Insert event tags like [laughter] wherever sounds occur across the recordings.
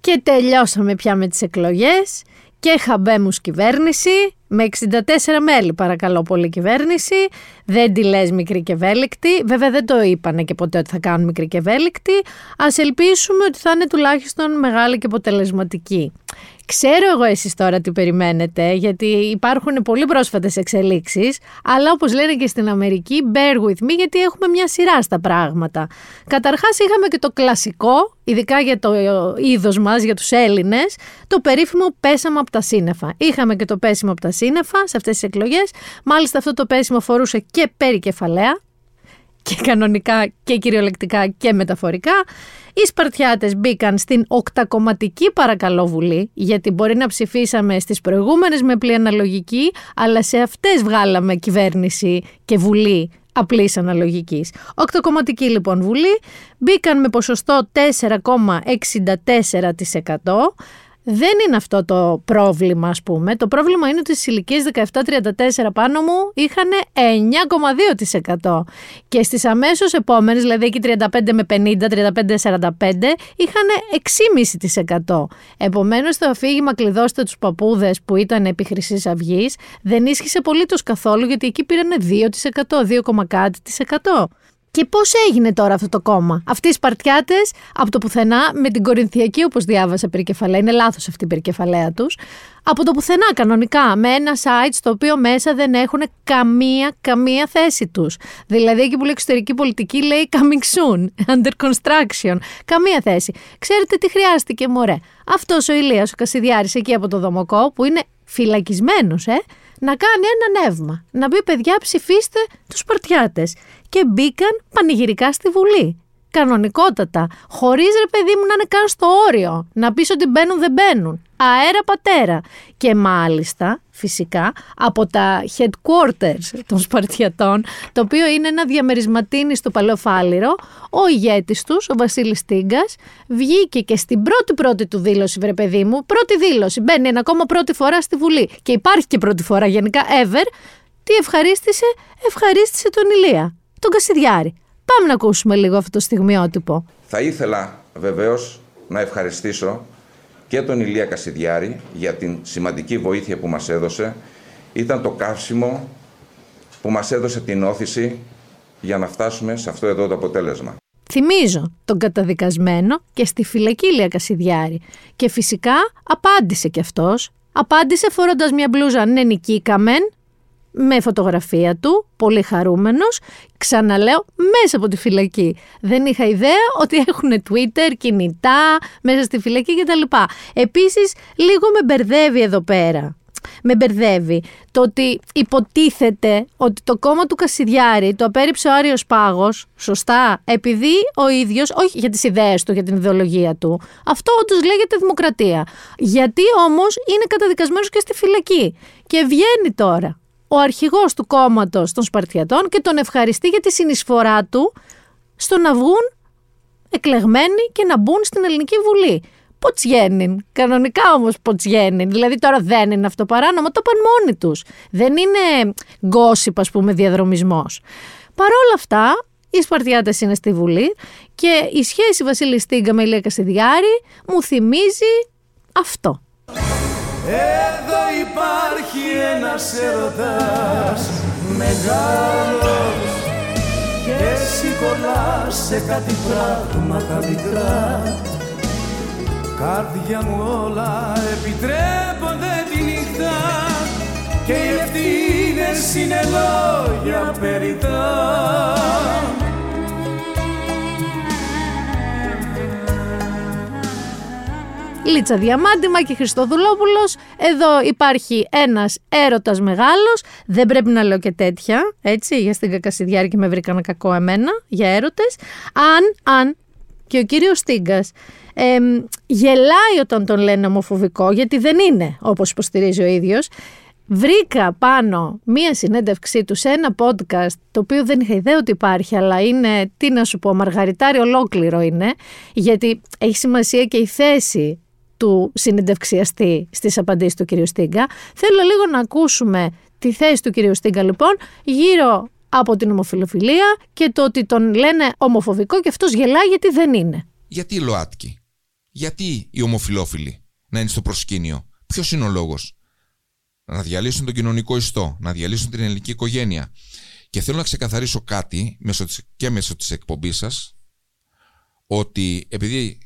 Και τελειώσαμε πια με τις εκλογές και χαμπέμους κυβέρνηση με 64 μέλη παρακαλώ πολύ κυβέρνηση. Δεν τη λες μικρή και ευέλικτη. Βέβαια δεν το είπανε και ποτέ ότι θα κάνουν μικρή και ευέλικτη. Ας ελπίσουμε ότι θα είναι τουλάχιστον μεγάλη και αποτελεσματική. Ξέρω εγώ εσείς τώρα τι περιμένετε, γιατί υπάρχουν πολύ πρόσφατες εξελίξεις, αλλά όπως λένε και στην Αμερική, bear with me, γιατί έχουμε μια σειρά στα πράγματα. Καταρχάς είχαμε και το κλασικό, ειδικά για το είδος μας, για τους Έλληνες, το περίφημο πέσαμε από τα σύννεφα. Είχαμε και το πέσιμο από τα σύννεφα σε αυτές τις εκλογές, μάλιστα αυτό το πέσιμο φορούσε και περικεφαλαία, και κανονικά και κυριολεκτικά και μεταφορικά. Οι Σπαρτιάτες μπήκαν στην οκτακομματική παρακαλώ βουλή, γιατί μπορεί να ψηφίσαμε στις προηγούμενες με απλή αναλογική, αλλά σε αυτές βγάλαμε κυβέρνηση και βουλή απλής αναλογικής. Οκτακομματική λοιπόν βουλή, μπήκαν με ποσοστό 4,64%, δεν είναι αυτό το πρόβλημα, ας πούμε. Το πρόβλημα είναι ότι στις ηλικίες 17-34 πάνω μου είχαν 9,2%. Και στις αμέσως επόμενες, δηλαδή εκεί 35 με 50, 35-45, είχαν 6,5%. Επομένως, το αφήγημα κλειδώστε τους παππούδες που ήταν επί Χρυσής Αυγής δεν ίσχυσε απολύτως καθόλου, γιατί εκεί πήραν 2%, 2, κάτι και πώς έγινε τώρα αυτό το κόμμα; Αυτοί οι Σπαρτιάτες από το πουθενά με την Κορινθιακή, όπως διάβασα περικεφαλαία, είναι λάθος αυτή η περικεφαλαία τους. Από το πουθενά, κανονικά, με ένα site στο οποίο μέσα δεν έχουν καμία, καμία θέση τους. Δηλαδή, εκεί που λέει εξωτερική πολιτική, λέει coming soon, [laughs] under construction. Καμία θέση. Ξέρετε τι χρειάστηκε, μωρέ; Αυτός ο Ηλίας, ο Κασιδιάρης, εκεί από το Δομοκό, που είναι φυλακισμένος, ε, να κάνει ένα νεύμα. Να πει, παιδιά, ψηφίστε τους Σπαρτιάτες και μπήκαν πανηγυρικά στη Βουλή. Κανονικότατα. Χωρίς ρε παιδί μου να είναι καν στο όριο. Να πεις ότι μπαίνουν δεν μπαίνουν. Αέρα πατέρα. Και μάλιστα, φυσικά, από τα headquarters των Σπαρτιατών, το οποίο είναι ένα διαμερισματίνι στο Παλαιοφάλιρο, ο ηγέτης τους, ο Βασίλης Τίγκα, βγήκε και στην πρώτη πρώτη του δήλωση, βρε παιδί μου, πρώτη δήλωση. Μπαίνει ένα ακόμα πρώτη φορά στη Βουλή. Και υπάρχει και πρώτη φορά γενικά ever. Τι ευχαρίστησε, ευχαρίστησε τον Ηλία τον Κασιδιάρη. Πάμε να ακούσουμε λίγο αυτό το στιγμιότυπο. Θα ήθελα βεβαίως να ευχαριστήσω και τον Ηλία Κασιδιάρη για την σημαντική βοήθεια που μας έδωσε. Ήταν το καύσιμο που μας έδωσε την όθηση για να φτάσουμε σε αυτό εδώ το αποτέλεσμα. Θυμίζω τον καταδικασμένο και στη φυλακή Ηλία Κασιδιάρη. Και φυσικά απάντησε κι αυτός. Απάντησε φορώντας μια μπλούζα ναι νικήκαμεν με φωτογραφία του, πολύ χαρούμενος, ξαναλέω, μέσα από τη φυλακή. Δεν είχα ιδέα ότι έχουν Twitter, κινητά, μέσα στη φυλακή κτλ. Επίσης, λίγο με μπερδεύει εδώ πέρα. Με μπερδεύει το ότι υποτίθεται ότι το κόμμα του Κασιδιάρη το απέρριψε ο Άριος Πάγος, σωστά, επειδή ο ίδιος, όχι για τις ιδέες του, για την ιδεολογία του, αυτό όντως λέγεται δημοκρατία. Γιατί όμως είναι καταδικασμένος και στη φυλακή. Και βγαίνει τώρα ο αρχηγός του κόμματος των Σπαρτιατών και τον ευχαριστεί για τη συνεισφορά του στο να βγουν εκλεγμένοι και να μπουν στην Ελληνική Βουλή. Ποτσιένιν. Κανονικά όμως ποτσιένιν. Δηλαδή τώρα δεν είναι αυτό παράνομο, το παν μόνοι τους. Δεν είναι γκόσυπ, ας πούμε, διαδρομισμός. Παρ' όλα αυτά, οι Σπαρτιάτες είναι στη Βουλή και η σχέση Βασίλη Στίγκα με Ηλία Κασιδιάρη μου θυμίζει αυτό. Εδώ υπάρχει ένας ερωτάς μεγάλος. Και εσύ σε κάτι πράγματα μικρά. Κάρδια μου όλα επιτρέπονται τη νύχτα. Και οι ευθύνες είναι λόγια περιτά Λίτσα Διαμάντη, και Χριστοδουλόπουλος. Εδώ υπάρχει ένας έρωτας μεγάλος. Δεν πρέπει να λέω και τέτοια, έτσι, για στην Κακασιδιάρη και με βρήκαν κακό εμένα, για έρωτες. Αν, αν και ο κύριος Στίγκας ε, γελάει όταν τον λένε ομοφοβικό, γιατί δεν είναι όπως υποστηρίζει ο ίδιος. Βρήκα πάνω μία συνέντευξή του σε ένα podcast, το οποίο δεν είχα ιδέα ότι υπάρχει, αλλά είναι, τι να σου πω, μαργαριτάρι ολόκληρο είναι, γιατί έχει σημασία και η θέση του συνεντευξιαστή στις απαντήσεις του κ. Στίγκα. Θέλω λίγο να ακούσουμε τη θέση του κ. Στίγκα λοιπόν γύρω από την ομοφιλοφιλία και το ότι τον λένε ομοφοβικό και αυτός γελάει γιατί δεν είναι. Γιατί οι ΛΟΑΤΚΙ, γιατί οι ομοφιλόφιλοι να είναι στο προσκήνιο, ποιος είναι ο λόγος; Να διαλύσουν τον κοινωνικό ιστό, να διαλύσουν την ελληνική οικογένεια. Και θέλω να ξεκαθαρίσω κάτι μέσω της, και μέσω της εκπομπής σας, ότι επειδή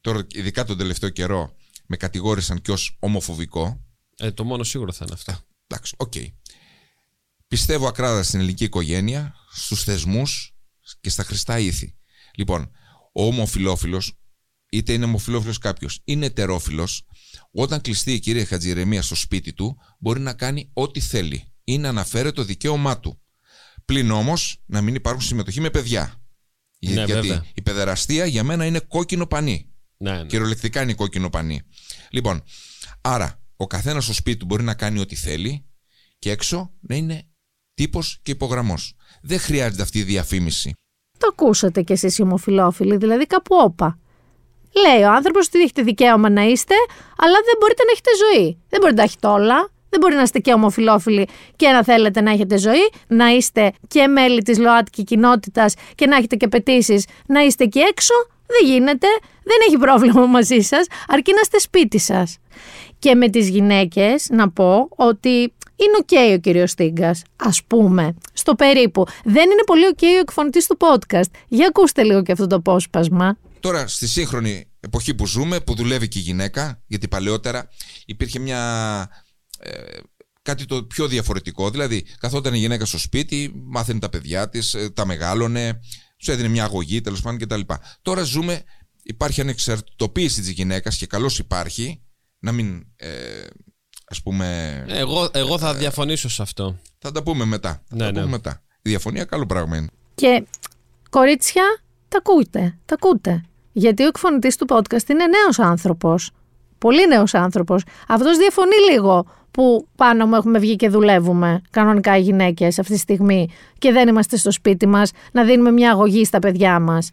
τώρα ειδικά τον τελευταίο καιρό με κατηγόρησαν και ως ομοφοβικό. Ε, το μόνο σίγουρο θα είναι αυτό. Εντάξει, OK. Okay. Πιστεύω ακράδαντα στην ελληνική οικογένεια, στους θεσμούς και στα χρηστά ήθη. Λοιπόν, ο ομοφυλόφιλος, είτε είναι ομοφυλόφιλος κάποιος, είναι ετερόφυλος, όταν κλειστεί κύριε Χατζηιερεμία στο σπίτι του, μπορεί να κάνει ό,τι θέλει ή να αναφέρει το δικαίωμά του. Πλην όμως να μην υπάρχουν συμμετοχή με παιδιά. Ναι, Γιατί βέβαια. η παιδεραστία για μένα είναι κόκκινο πανί. Ναι, ναι. Κυριολεκτικά είναι κόκκινο πανί. Λοιπόν, άρα ο καθένας στο σπίτι του μπορεί να κάνει ό,τι θέλει και έξω να είναι τύπος και υπογραμμός. Δεν χρειάζεται αυτή η διαφήμιση. Το ακούσατε κι εσείς οι ομοφιλόφιλοι, δηλαδή κάπου όπα. Λέει ο άνθρωπος ότι έχετε δικαίωμα να είστε, αλλά δεν μπορείτε να έχετε ζωή. Δεν μπορείτε να έχετε όλα. Δεν μπορεί να είστε και ομοφιλόφιλοι και να θέλετε να έχετε ζωή, να είστε και μέλη της ΛΟΑΤΚΙ κοινότητας και να έχετε και πετήσει να είστε και έξω. Δεν γίνεται, δεν έχει πρόβλημα μαζί σας, αρκεί να είστε σπίτι σας. Και με τις γυναίκες να πω ότι είναι οκ ο κύριος Στίγκας, ας πούμε, στο περίπου. Δεν είναι πολύ οκ ο εκφωνητής του podcast. Για ακούστε λίγο και αυτό το απόσπασμα. Τώρα, στη σύγχρονη εποχή που ζούμε, που δουλεύει και η γυναίκα, γιατί παλαιότερα υπήρχε μια. Ε, κάτι το πιο διαφορετικό. Δηλαδή, καθόταν η γυναίκα στο σπίτι, μάθαινε τα παιδιά της, τα μεγάλωνε, του έδινε μια αγωγή τέλος πάντων κτλ. Τώρα ζούμε, υπάρχει ανεξαρτητοποίηση της γυναίκας και καλώς υπάρχει. Να μην. Ε, ας πούμε. Εγώ, εγώ θα διαφωνήσω σε αυτό. Θα τα πούμε μετά. Θα Ναι, τα ναι. πούμε μετά. Η διαφωνία καλό πράγμα είναι. Και κορίτσια, τα ακούτε, τα ακούτε. Γιατί ο εκφωνητής του podcast είναι νέος άνθρωπος. Πολύ νέος άνθρωπος. Αυτός διαφωνεί λίγο που πάνω μου έχουμε βγει και δουλεύουμε κανονικά οι γυναίκες αυτή τη στιγμή και δεν είμαστε στο σπίτι μας να δίνουμε μια αγωγή στα παιδιά μας.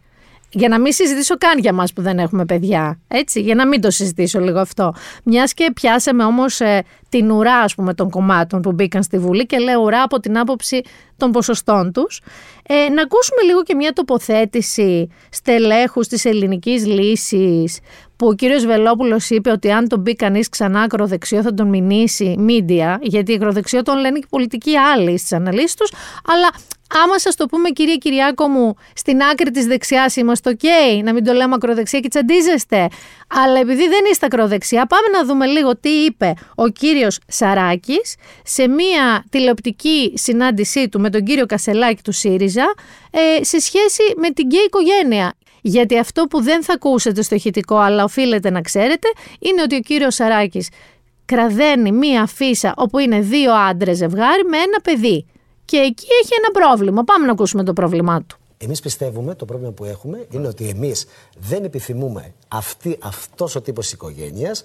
Για να μην συζητήσω καν για μας που δεν έχουμε παιδιά. Έτσι, για να μην το συζητήσω λίγο αυτό. Μιας και πιάσαμε όμως ε, την ουρά ας πούμε, των κομμάτων που μπήκαν στη Βουλή και λέω ουρά από την άποψη των ποσοστών τους. Ε, να ακούσουμε λίγο και μια τοποθέτηση στελέχους της ελληνικής λύσης που ο κύριος Βελόπουλος είπε ότι αν τον μπει κανείς ξανά ακροδεξιό θα τον μηνύσει media, γιατί ακροδεξιό τον λένε και οι πολιτικοί άλλοι στις αναλύσεις τους, αλλά άμα σας το πούμε κυρία Κυριάκο μου, στην άκρη της δεξιάς είμαστε ok, να μην το λέμε ακροδεξιά και τσαντίζεστε, αλλά επειδή δεν είστε ακροδεξιά, πάμε να δούμε λίγο τι είπε ο κύριος Σαράκης σε μία τηλεοπτική συνάντησή του με τον κύριο Κασελάκη του ΣΥΡΙΖΑ ε, σε σχέση με την γκέι οικογένεια. Γιατί αυτό που δεν θα ακούσετε στο ηχητικό, αλλά οφείλετε να ξέρετε, είναι ότι ο κύριος Σαράκης κραδένει μία φύσα όπου είναι δύο άντρες ζευγάρι με ένα παιδί. Και εκεί έχει ένα πρόβλημα. Πάμε να ακούσουμε το πρόβλημά του. Εμείς πιστεύουμε, το πρόβλημα που έχουμε είναι ότι εμείς δεν επιθυμούμε αυτή, αυτός ο τύπος οικογένειας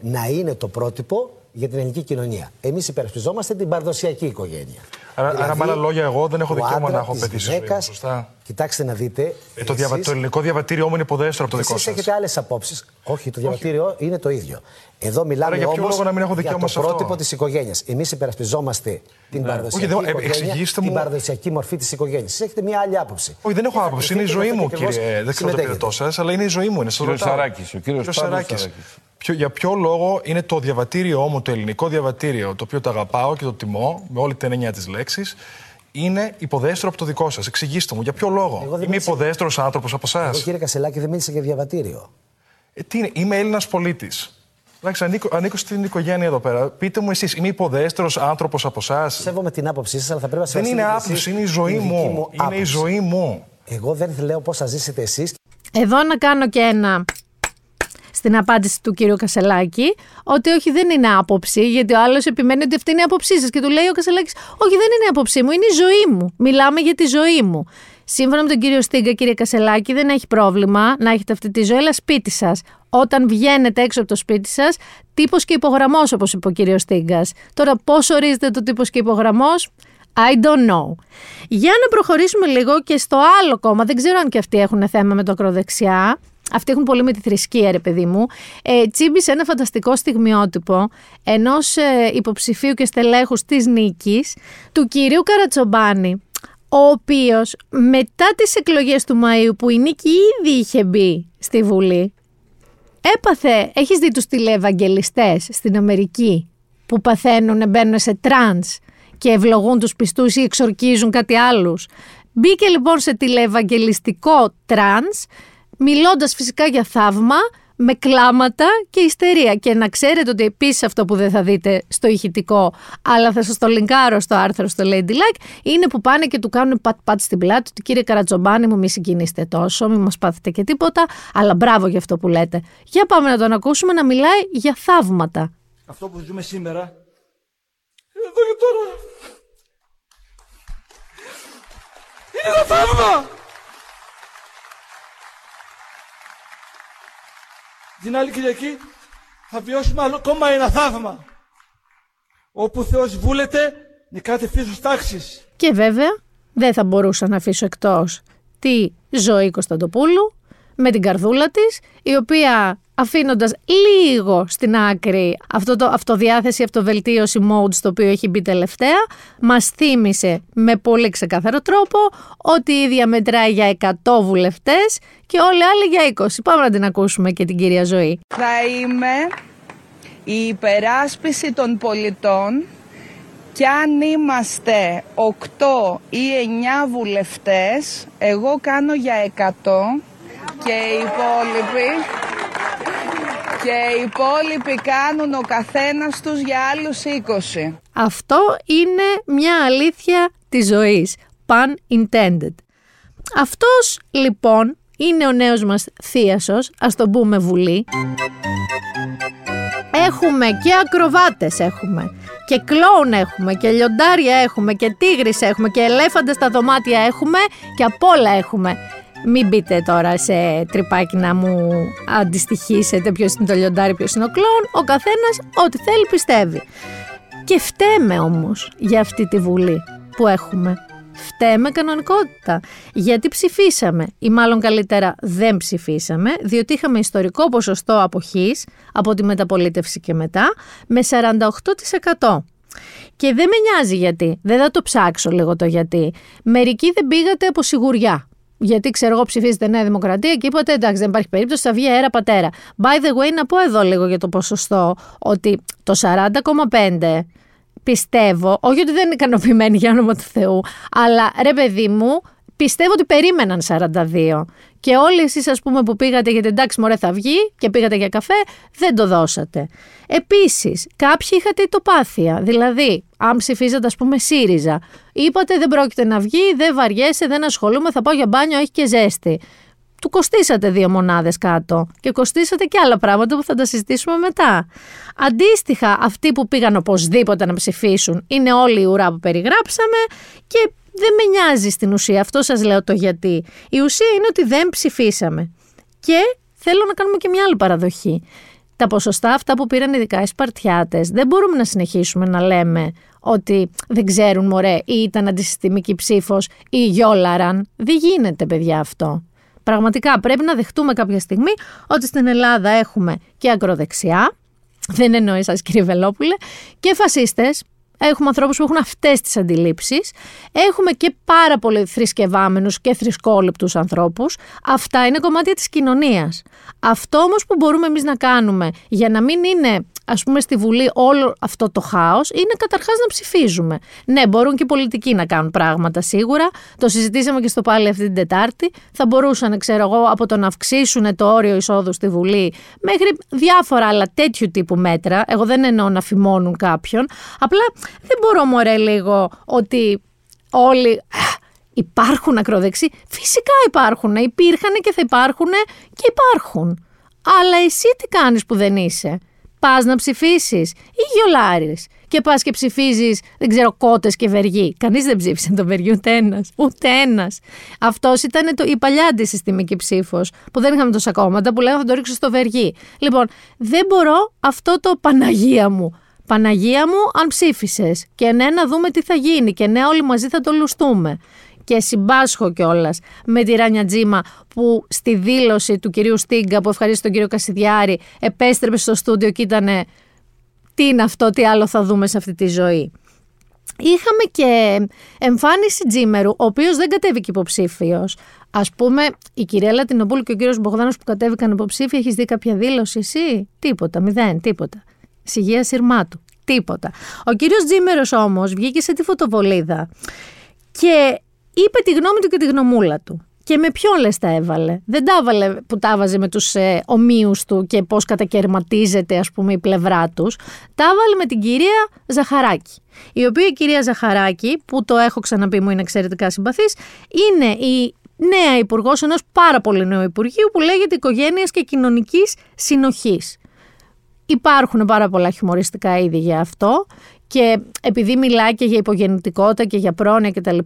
να είναι το πρότυπο για την ελληνική κοινωνία. Εμείς υπερασπιζόμαστε την παραδοσιακή οικογένεια. Άρα- άρα, με άλλα λόγια, εγώ δεν έχω ο δικαίωμα άντρας να έχω της παιδί στη ζωή μου, γυναίκας- σωστά. Κοιτάξτε να δείτε. Ε, το, διαβα... εσείς- το ελληνικό διαβατήριό μου είναι υποδέστερο από το δικό εσείς σας. έχετε άλλες απόψεις. Όχι, το διαβατήριο είναι το ίδιο. Εδώ μιλάμε Άρα για ποιο όμως λόγο να μην έχω για δικαίωμα το σε αυτό; πρότυπο της οικογένειας. Εμείς υπερασπιζόμαστε την παραδοσιακή Όχι, δεν- ε, οικογένεια, εξηγήστε την μου- παραδοσιακή μορφή της οικογένειας. Εσείς έχετε μια άλλη άποψη. Όχι, δεν έχω Και θα άποψη. Είναι η κρυφτείτε ζωή με μου, αυτό και ακριβώς κύριε. Δεν ξέρω το συμμετέχετε. πειρετό σας, αλλά είναι η ζωή μου. Είναι σας Κύριος ρωτάω. Σαράκης, ο κύριος Κύριος Παύλος Σαράκης. Σαράκης. Ποιο- για ποιο λόγο είναι το διαβατήριό μου, το ελληνικό διαβατήριο, το οποίο το αγαπάω και το τιμώ με όλη την έννοια της λέξης, είναι υποδέστερο από το δικό σας. Εξηγήστε μου, για ποιο λόγο; Εγώ δεν Είμαι μίλησα- υποδέστερο άνθρωπος από εσάς. Εγώ κύριε Κασελάκη δεν μίλησα για διαβατήριο. Ε, τι είναι, είμαι Έλληνας πολίτης. Εντάξει, ανήκω, ανήκω στην οικογένεια εδώ πέρα. Πείτε μου εσείς, είμαι υποδέστερο άνθρωπος από εσάς. Σέβομαι την άποψή σας, αλλά θα πρέπει να Δεν είναι σεβαστείτε κι άποψη, εσείς είναι η ζωή τη δική μου. Είναι η άποψη. ζωή μου. Εγώ δεν λέω πώς θα ζήσετε εσείς Εδώ να κάνω και ένα στην απάντηση του κύριου Κασελάκη ότι όχι δεν είναι άποψη, γιατί ο άλλος επιμένει ότι αυτή είναι η άποψή σας. Και του λέει ο Κασελάκης, Όχι, δεν είναι η άποψή μου, είναι η ζωή μου. Μιλάμε για τη ζωή μου. Σύμφωνα με τον κύριο Στίγκα, κύριε Κασελάκη, δεν έχει πρόβλημα να έχετε αυτή τη ζωή, αλλά σπίτι σας. Όταν βγαίνετε έξω από το σπίτι σας, τύπος και υπογραμμός, όπως είπε ο κύριος Στίγκας. Τώρα, πώς ορίζεται το τύπος και υπογραμμός, I don't know. Για να προχωρήσουμε λίγο και στο άλλο κόμμα, δεν ξέρω αν και αυτοί έχουν θέμα με το ακροδεξιά. Αυτοί έχουν πολύ με τη θρησκεία, ρε παιδί μου. Ε, τσίμπησε ένα φανταστικό στιγμιότυπο ενός ε, υποψηφίου και στελέχους της νίκης, του κυρίου Καρατσομπάνη, ο οποίος μετά τις εκλογές του Μαΐου που η νίκη ήδη είχε μπει στη Βουλή, έπαθε, έχεις δει τους τηλεευαγγελιστές στην Αμερική που παθαίνουν, μπαίνουν σε trance και ευλογούν τους πιστούς ή εξορκίζουν κάτι άλλους. Μπήκε λοιπόν σε τηλεευαγγελιστικό trance, μιλώντας φυσικά για θαύμα, με κλάματα και ιστερία. Και να ξέρετε ότι επίσης αυτό που δεν θα δείτε στο ηχητικό, αλλά θα σας το λινκάρω στο άρθρο στο Ladylike, είναι που πάνε και του κάνουν pat-pat στην πλάτη ότι κύριε Καρατζομπάνη μου, μη συγκινείστε τόσο, μη μας πάθετε και τίποτα. Αλλά μπράβο για αυτό που λέτε. Για πάμε να τον ακούσουμε να μιλάει για θαύματα. Αυτό που ζούμε σήμερα, εδώ και τώρα, είναι ένα θαύμα! Την άλλη Κυριακή θα βιώσουμε άλλο ακόμα ένα θαύμα. Όπου ο Θεός βούλεται νικάται φύσος τάξης. Και βέβαια δεν θα μπορούσα να αφήσω εκτός τη ζωή Κωνσταντοπούλου με την καρδούλα της, η οποία αφήνοντας λίγο στην άκρη αυτό το αυτοδιάθεση, αυτοβελτίωση mode στο οποίο έχει μπει τελευταία, μας θύμισε με πολύ ξεκάθαρο τρόπο ότι η ίδια μετράει για 100 βουλευτές και όλοι οι άλλοι για 20. Πάμε να την ακούσουμε και την κυρία Ζωή. Θα είμαι η υπεράσπιση των πολιτών και αν είμαστε 8 ή 9 βουλευτές, εγώ κάνω για 100 και οι υπόλοιποι και οι υπόλοιποι κάνουν ο καθένας τους για άλλους 20. Αυτό είναι μια αλήθεια της ζωής. Pun intended. Αυτός λοιπόν είναι ο νέος μας θείασος, ας τον πούμε βουλή. Έχουμε και ακροβάτες έχουμε και κλόουν έχουμε και λιοντάρια έχουμε και τίγρης έχουμε και ελέφαντες στα δωμάτια έχουμε και απ' όλα έχουμε. Μην μπείτε τώρα σε τρυπάκι να μου αντιστοιχίσετε ποιος είναι το λιοντάρι, ποιος είναι ο κλόν. Ο καθένας ό,τι θέλει πιστεύει. Και φταίμε όμως για αυτή τη βουλή που έχουμε. Φταίμε κανονικότητα. Γιατί ψηφίσαμε, ή μάλλον καλύτερα δεν ψηφίσαμε, διότι είχαμε ιστορικό ποσοστό αποχής από τη μεταπολίτευση και μετά με 48%. Και δεν με νοιάζει γιατί, δεν θα το ψάξω λίγο το γιατί. Μερικοί δεν πήγατε από σιγουριά γιατί ξέρω εγώ ψηφίζετε Νέα Δημοκρατία και είπατε εντάξει δεν υπάρχει περίπτωση, θα βγει αέρα πατέρα. By the way, να πω εδώ λίγο για το ποσοστό ότι το 40,5 πιστεύω, όχι ότι δεν είναι ικανοποιημένοι για όνομα του Θεού, αλλά ρε παιδί μου, πιστεύω ότι περίμεναν 42. Και όλοι εσείς ας πούμε που πήγατε γιατί εντάξει μωρέ θα βγει και πήγατε για καφέ, δεν το δώσατε. Επίσης, κάποιοι είχατε ητοπάθεια, δηλαδή αν ψηφίζατε ας πούμε ΣΥΡΙΖΑ, είπατε δεν πρόκειται να βγει, δεν βαριέσαι, δεν ασχολούμαι, θα πάω για μπάνιο, έχει και ζέστη. Του κοστίσατε δύο μονάδες κάτω και κοστίσατε και άλλα πράγματα που θα τα συζητήσουμε μετά. Αντίστοιχα, αυτοί που πήγαν οπωσδήποτε να ψηφίσουν είναι όλοι οι ουρά που περιγράψαμε και δεν με νοιάζει στην ουσία. Αυτό σας λέω το γιατί. Η ουσία είναι ότι δεν ψηφίσαμε. Και θέλω να κάνουμε και μια άλλη παραδοχή. Τα ποσοστά αυτά που πήραν ειδικά οι Σπαρτιάτες δεν μπορούμε να συνεχίσουμε να λέμε ότι δεν ξέρουν μωρέ ή ήταν αντισυστημική ψήφος ή γιόλαραν. Δεν γίνεται παιδιά αυτό. Πραγματικά πρέπει να δεχτούμε κάποια στιγμή ότι στην Ελλάδα έχουμε και ακροδεξιά, δεν εννοώ εσάς κύριε Βελόπουλε, και φασίστες Έχουμε ανθρώπους που έχουν αυτές τις αντιλήψεις. Έχουμε και πάρα πολύ θρησκευάμενους και θρησκόληπτους ανθρώπους. Αυτά είναι κομμάτια της κοινωνίας. Αυτό όμως που μπορούμε εμείς να κάνουμε για να μην είναι ας πούμε στη Βουλή όλο αυτό το χάος είναι καταρχάς να ψηφίζουμε. Ναι, μπορούν και οι πολιτικοί να κάνουν πράγματα σίγουρα. Το συζητήσαμε και στο πάλι αυτή την Τετάρτη. Θα μπορούσαν, ξέρω εγώ, από το να αυξήσουν το όριο εισόδου στη Βουλή μέχρι διάφορα άλλα τέτοιου τύπου μέτρα. Εγώ δεν εννοώ να φημώνουν κάποιον. Απλά δεν μπορώ μωρέ λίγο ότι όλοι υπάρχουν ακροδεξί. Φυσικά υπάρχουν. Υπήρχαν και θα υπάρχουν και υπάρχουν. Αλλά εσύ τι κάνεις που δεν είσαι; Πας να ψηφίσεις ή γιολάρεις. Και πας και ψηφίζεις, δεν ξέρω, κότες και βεργοί. Κανείς δεν ψήφισε τον βεργή, ούτε ένας. Ούτε ένας. Αυτός ήταν το, η παλιά αντισυστημική ψήφος, που δεν είχαμε τόσα κόμματα, που λέγανε θα το ρίξω στο βεργή. Λοιπόν, δεν μπορώ αυτό το Παναγία μου. Παναγία μου, αν ψήφισες. Και ναι, να δούμε τι θα γίνει. Και ναι, όλοι μαζί θα το λουστούμε και συμπάσχω κιόλας με τη Ράνια Τζίμα που στη δήλωση του κυρίου Στίγκα που ευχαρίστησε τον κύριο Κασιδιάρη επέστρεψε στο στούντιο και ήταν τι είναι αυτό, τι άλλο θα δούμε σε αυτή τη ζωή. Είχαμε και εμφάνιση Τζίμερου, ο οποίος δεν κατέβηκε υποψήφιος. Α πούμε, η κυρία Λατινοπούλου και ο κύριος Μπογδάνος που κατέβηκαν υποψήφοι, έχεις δει κάποια δήλωση εσύ; Τίποτα, μηδέν, τίποτα. Συγεία σειρμάτου. Τίποτα. Ο κύριος Τζίμερος όμως βγήκε σε τη φωτοβολίδα και είπε τη γνώμη του και τη γνωμούλα του. Και με ποιον λες τα έβαλε. Δεν τα έβαλε που τα έβαζε με τους ε, ομοίους του και πώς κατακαιρματίζεται ας πούμε η πλευρά τους. Τα έβαλε με την κυρία Ζαχαράκη. Η οποία η κυρία Ζαχαράκη, που το έχω ξαναπεί μου είναι εξαιρετικά συμπαθής, είναι η νέα υπουργός ενός πάρα πολύ νέου υπουργείου που λέγεται Οικογένειας και Κοινωνικής Συνοχής. Υπάρχουν πάρα πολλά χιουμοριστικά είδη για αυτό και επειδή μιλάει και για υπογεννητικότητα και για πρόνοια κτλ.,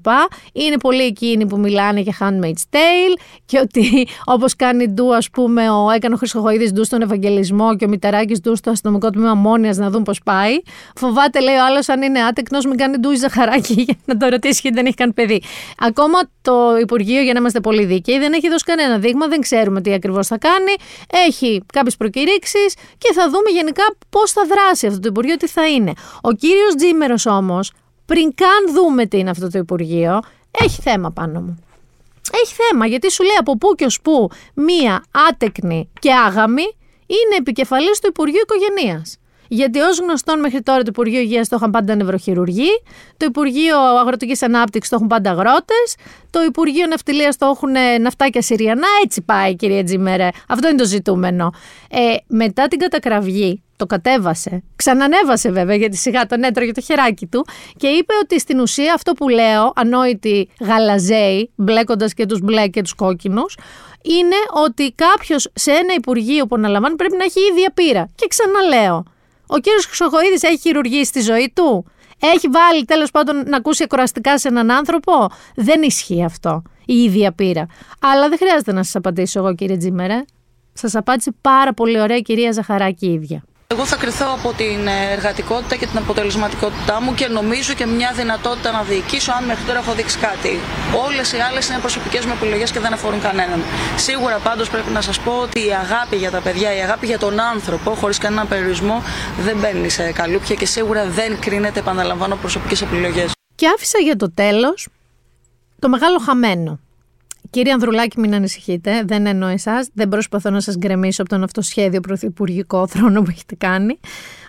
είναι πολλοί εκείνοι που μιλάνε για handmaid's tale και ότι όπως κάνει ντου, ας πούμε, ο, έκανε ο Χρυσοχοίδης ντου στον Ευαγγελισμό και ο Μητεράκη ντου στο αστυνομικό τμήμα Μόνιας να δουν πώς πάει. Φοβάται, λέει ο άλλος, αν είναι άτεκνος, μην κάνει ντου η Ζαχαράκη [laughs] για να το ρωτήσει γιατί δεν έχει καν παιδί. Ακόμα το Υπουργείο, για να είμαστε πολύ δίκαιοι, δεν έχει δώσει κανένα δείγμα, δεν ξέρουμε τι ακριβώς θα κάνει. Έχει κάποιες προκηρύξεις και θα δούμε γενικά πώς θα δράσει αυτό το Υπουργείο, τι θα είναι. Ο κύριος Τζίμερος όμως, πριν καν δούμε τι είναι αυτό το Υπουργείο, έχει θέμα πάνω μου. Έχει θέμα γιατί σου λέει από πού και ως πού μία άτεκνη και άγαμη είναι επικεφαλής του Υπουργείου Οικογενείας. Γιατί ως γνωστόν μέχρι τώρα το Υπουργείο Υγείας το είχαν πάντα νευροχειρουργοί, το Υπουργείο Αγροτικής Ανάπτυξης το έχουν πάντα αγρότες, το Υπουργείο Ναυτιλίας το έχουν ναυτάκια Συριανά. Έτσι πάει, κυρία Τζιμέρε. Αυτό είναι το ζητούμενο. Ε, μετά την κατακραυγή το κατέβασε. Ξανανέβασε βέβαια γιατί σιγά τον έτρωγε το χεράκι του και είπε ότι στην ουσία αυτό που λέω, ανόητη γαλαζέοι, μπλέκοντας και τους μπλε και τους κόκκινους, είναι ότι κάποιος σε ένα υπουργείο που αναλαμβάνει πρέπει να έχει ίδια πείρα. Και ξαναλέω, ο κύριος Χρυσοχοίδης έχει χειρουργήσει στη ζωή του; Έχει βάλει τέλος πάντων να ακούσει ακροαστικά σε έναν άνθρωπο; Δεν ισχύει αυτό. Η ίδια πείρα. Αλλά δεν χρειάζεται να σας απαντήσω εγώ, κύριε Τζίμερε. Σας απάντησε πάρα πολύ ωραία η κυρία Ζαχαράκη ίδια. Εγώ θα κρυθώ από την εργατικότητα και την αποτελεσματικότητά μου και νομίζω και μια δυνατότητα να διοικήσω αν μέχρι τώρα έχω δείξει κάτι. Όλες οι άλλες είναι προσωπικές μου επιλογές και δεν αφορούν κανέναν. Σίγουρα πάντως πρέπει να σας πω ότι η αγάπη για τα παιδιά, η αγάπη για τον άνθρωπο, χωρίς κανένα περιορισμό, δεν μπαίνει σε καλούπια και σίγουρα δεν κρίνεται, επαναλαμβάνω, προσωπικές επιλογές. Και άφησα για το τέλος το μεγάλο χαμένο. Κύριε Ανδρουλάκη, μην ανησυχείτε. Δεν εννοώ εσάς. Δεν προσπαθώ να σας γκρεμίσω από τον αυτοσχέδιο πρωθυπουργικό θρόνο που έχετε κάνει.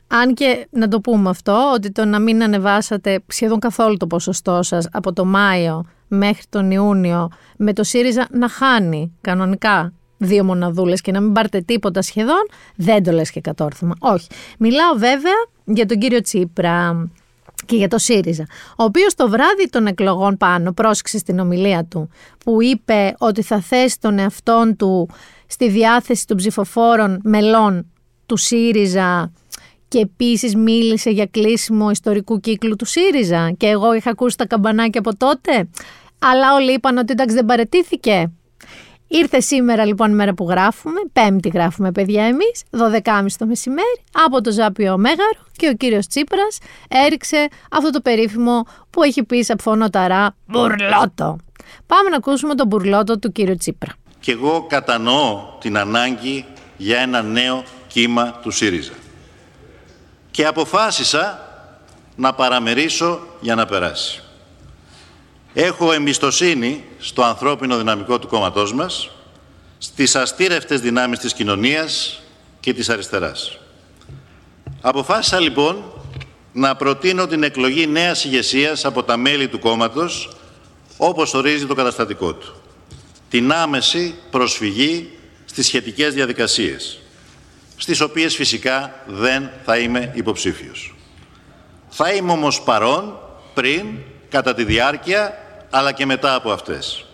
Αν και να το πούμε αυτό, ότι το να μην ανεβάσατε σχεδόν καθόλου το ποσοστό σας από το Μάιο μέχρι τον Ιούνιο με το ΣΥΡΙΖΑ να χάνει κανονικά δύο μοναδούλες και να μην πάρετε τίποτα σχεδόν, δεν το λες και κατόρθωμα. Όχι. Μιλάω βέβαια για τον κύριο Τσίπρα και για το ΣΥΡΙΖΑ, ο οποίος το βράδυ των εκλογών πάνω πρόσεξε στην ομιλία του που είπε ότι θα θέσει τον εαυτόν του στη διάθεση των ψηφοφόρων μελών του ΣΥΡΙΖΑ και επίσης μίλησε για κλείσιμο ιστορικού κύκλου του ΣΥΡΙΖΑ. Και εγώ είχα ακούσει τα καμπανάκια από τότε αλλά όλοι είπαν ότι εντάξει δεν παρετήθηκε Ήρθε σήμερα λοιπόν η μέρα που γράφουμε, πέμπτη γράφουμε παιδιά εμείς, 12.30 το μεσημέρι, από το Ζάπιο Μέγαρο και ο κύριος Τσίπρας έριξε αυτό το περίφημο που έχει πει σε φωνοταρά μπουρλότο. Πάμε να ακούσουμε τον μπουρλότο του κύριου Τσίπρα. Και εγώ κατανοώ την ανάγκη για ένα νέο κύμα του ΣΥΡΙΖΑ. Και αποφάσισα να παραμερίσω για να περάσει. Έχω εμπιστοσύνη στο ανθρώπινο δυναμικό του κόμματός μας, στις αστήρευτες δυνάμεις της κοινωνίας και της αριστεράς. Αποφάσισα λοιπόν να προτείνω την εκλογή νέας ηγεσίας από τα μέλη του κόμματος, όπως ορίζει το καταστατικό του. Την άμεση προσφυγή στις σχετικές διαδικασίες, στις οποίες φυσικά δεν θα είμαι υποψήφιος. Θα είμαι όμως παρόν πριν κατά τη διάρκεια αλλά και μετά από αυτές.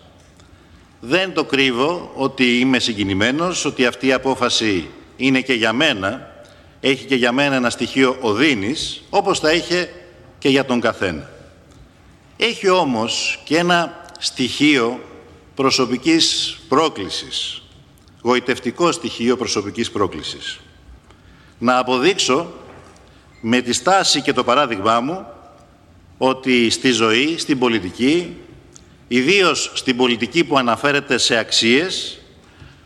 Δεν το κρύβω ότι είμαι συγκινημένος, ότι αυτή η απόφαση είναι και για μένα έχει και για μένα ένα στοιχείο οδύνης, όπως θα είχε και για τον καθένα. Έχει όμως και ένα στοιχείο προσωπικής πρόκλησης, γοητευτικό στοιχείο προσωπικής πρόκλησης. Να αποδείξω με τη στάση και το παράδειγμά μου ότι στη ζωή, στην πολιτική, ιδίως στην πολιτική που αναφέρεται σε αξίες,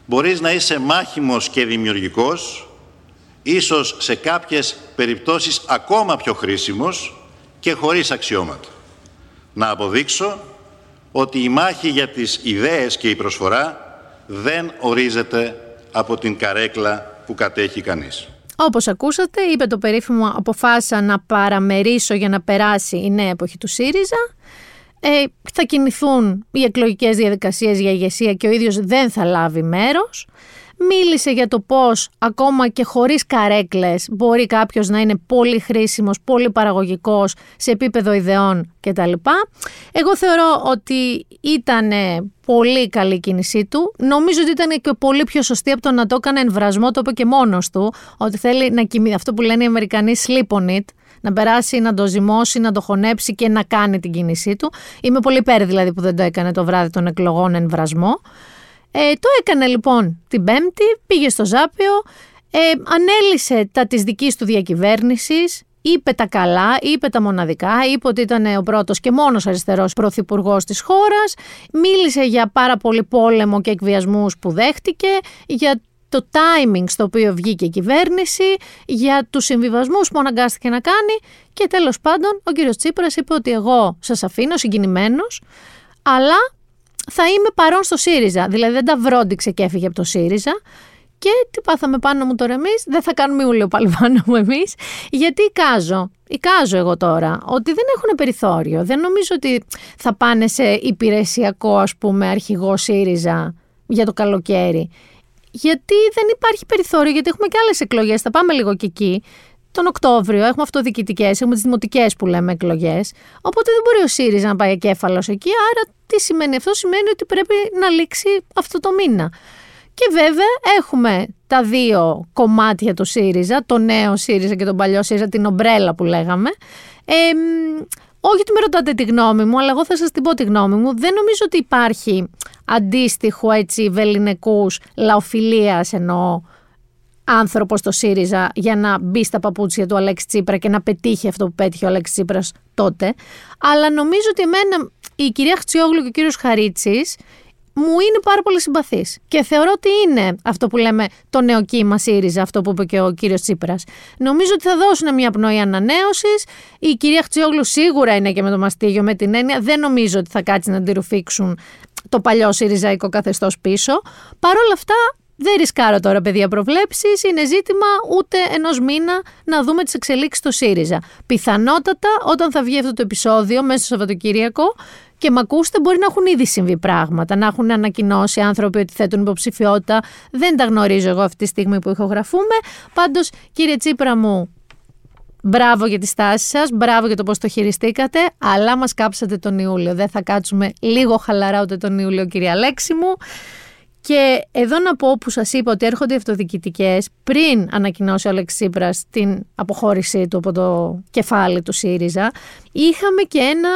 μπορείς να είσαι μάχημος και δημιουργικός, ίσως σε κάποιες περιπτώσεις ακόμα πιο χρήσιμος και χωρίς αξιώματα. Να αποδείξω ότι η μάχη για τις ιδέες και η προσφορά δεν ορίζεται από την καρέκλα που κατέχει κανείς. Όπως ακούσατε, είπε το περίφημο «Αποφάσισα να παραμερίσω για να περάσει η νέα εποχή του ΣΥΡΙΖΑ». Ε, θα κινηθούν οι εκλογικές διαδικασίες για ηγεσία και ο ίδιος δεν θα λάβει μέρος. Μίλησε για το πώς ακόμα και χωρίς καρέκλες μπορεί κάποιος να είναι πολύ χρήσιμος, πολύ παραγωγικός σε επίπεδο ιδεών κτλ. Εγώ θεωρώ ότι ήταν πολύ καλή η κίνησή του. Νομίζω ότι ήταν και πολύ πιο σωστή από το να το έκανε εμβρασμό, το είπε και μόνος του, ότι θέλει να κοιμηθεί. Αυτό που λένε οι Αμερικανοί sleep on it, να περάσει, να το ζυμώσει, να το χωνέψει και να κάνει την κίνησή του. Είμαι πολύ πέρα δηλαδή που δεν το έκανε το βράδυ των εκλογών εμβρασμό. Ε, το έκανε λοιπόν την Πέμπτη, πήγε στο Ζάπιο, ε, ανέλησε τα της δικής του διακυβέρνησης, είπε τα καλά, είπε τα μοναδικά, είπε ότι ήταν ο πρώτος και μόνος αριστερός πρωθυπουργός της χώρας, μίλησε για πάρα πολύ πόλεμο και εκβιασμούς που δέχτηκε, για το timing στο οποίο βγήκε η κυβέρνηση, για τους συμβιβασμούς που αναγκάστηκε να κάνει και τέλος πάντων ο κύριος Τσίπρας είπε ότι εγώ σας αφήνω συγκινημένος, αλλά θα είμαι παρόν στο ΣΥΡΙΖΑ. Δηλαδή δεν τα βρόντιξε και έφυγε από το ΣΥΡΙΖΑ. Και τι πάθαμε πάνω μου τώρα εμεί, δεν θα κάνουμε ούλιο πάλι πάνω μου εμείς. Γιατί εικάζω, εικάζω εγώ τώρα, ότι δεν έχουν περιθώριο. Δεν νομίζω ότι θα πάνε σε υπηρεσιακό, ας πούμε, αρχηγό ΣΥΡΙΖΑ για το καλοκαίρι. Γιατί δεν υπάρχει περιθώριο, γιατί έχουμε και άλλες εκλογές. Θα πάμε λίγο και εκεί τον Οκτώβριο έχουμε αυτοδιοικητικές, έχουμε τις δημοτικές που λέμε εκλογές. Οπότε δεν μπορεί ο ΣΥΡΙΖΑ να πάει κέφαλο εκεί. Άρα τι σημαίνει αυτό, σημαίνει ότι πρέπει να λήξει αυτό το μήνα. Και βέβαια έχουμε τα δύο κομμάτια του ΣΥΡΙΖΑ, το νέο ΣΥΡΙΖΑ και τον παλιό ΣΥΡΙΖΑ, την ομπρέλα που λέγαμε. Ε, όχι ότι με ρωτάτε τη γνώμη μου, αλλά εγώ θα σας την πω τη γνώμη μου. Δεν νομίζω ότι υπάρχει αντίστοιχο έτσι βεληνικούς λαοφιλίας εννοώ άνθρωπο στο ΣΥΡΙΖΑ για να μπει στα παπούτσια του Αλέξη Τσίπρα και να πετύχει αυτό που πέτυχε ο Αλέξης Τσίπρας τότε. Αλλά νομίζω ότι εμένα η κυρία Χτσιόγλου και ο κύριος Χαρίτσης μου είναι πάρα πολύ συμπαθή. Και θεωρώ ότι είναι αυτό που λέμε το νέο κύμα ΣΥΡΙΖΑ, αυτό που είπε και ο κύριος Τσίπρας. Νομίζω ότι θα δώσουν μια πνοή ανανέωσης. Η κυρία Χτσιόγλου σίγουρα είναι και με το μαστίγιο, με την έννοια. Δεν νομίζω ότι θα κάτσει να αντιρουφήξουν το παλιό ΣΥΡΙΖΑϊκό καθεστώς πίσω. Παρ' όλα αυτά, δεν ρισκάρω τώρα, παιδιά, προβλέψεις. Είναι ζήτημα ούτε ενός μήνα να δούμε τις εξελίξεις στο ΣΥΡΙΖΑ. Πιθανότατα, όταν θα βγει αυτό το επεισόδιο, μέσα στο Σαββατοκύριακο, και με ακούστε, μπορεί να έχουν ήδη συμβεί πράγματα. Να έχουν ανακοινώσει άνθρωποι ότι θέτουν υποψηφιότητα. Δεν τα γνωρίζω εγώ αυτή τη στιγμή που ηχογραφούμε. Πάντως, κύριε Τσίπρα μου, Μπράβο για τη στάση σας, μπράβο για το πώς το χειριστήκατε, αλλά μας κάψατε τον Ιούλιο. Δεν θα κάτσουμε λίγο χαλαρά ούτε τον Ιούλιο, κύριε Αλέξη μου. Και εδώ να πω που σας είπα ότι έρχονται οι αυτοδιοικητικές πριν ανακοινώσει ο Αλέξης Τσίπρας την αποχώρησή του από το κεφάλι του ΣΥΡΙΖΑ, είχαμε και ένα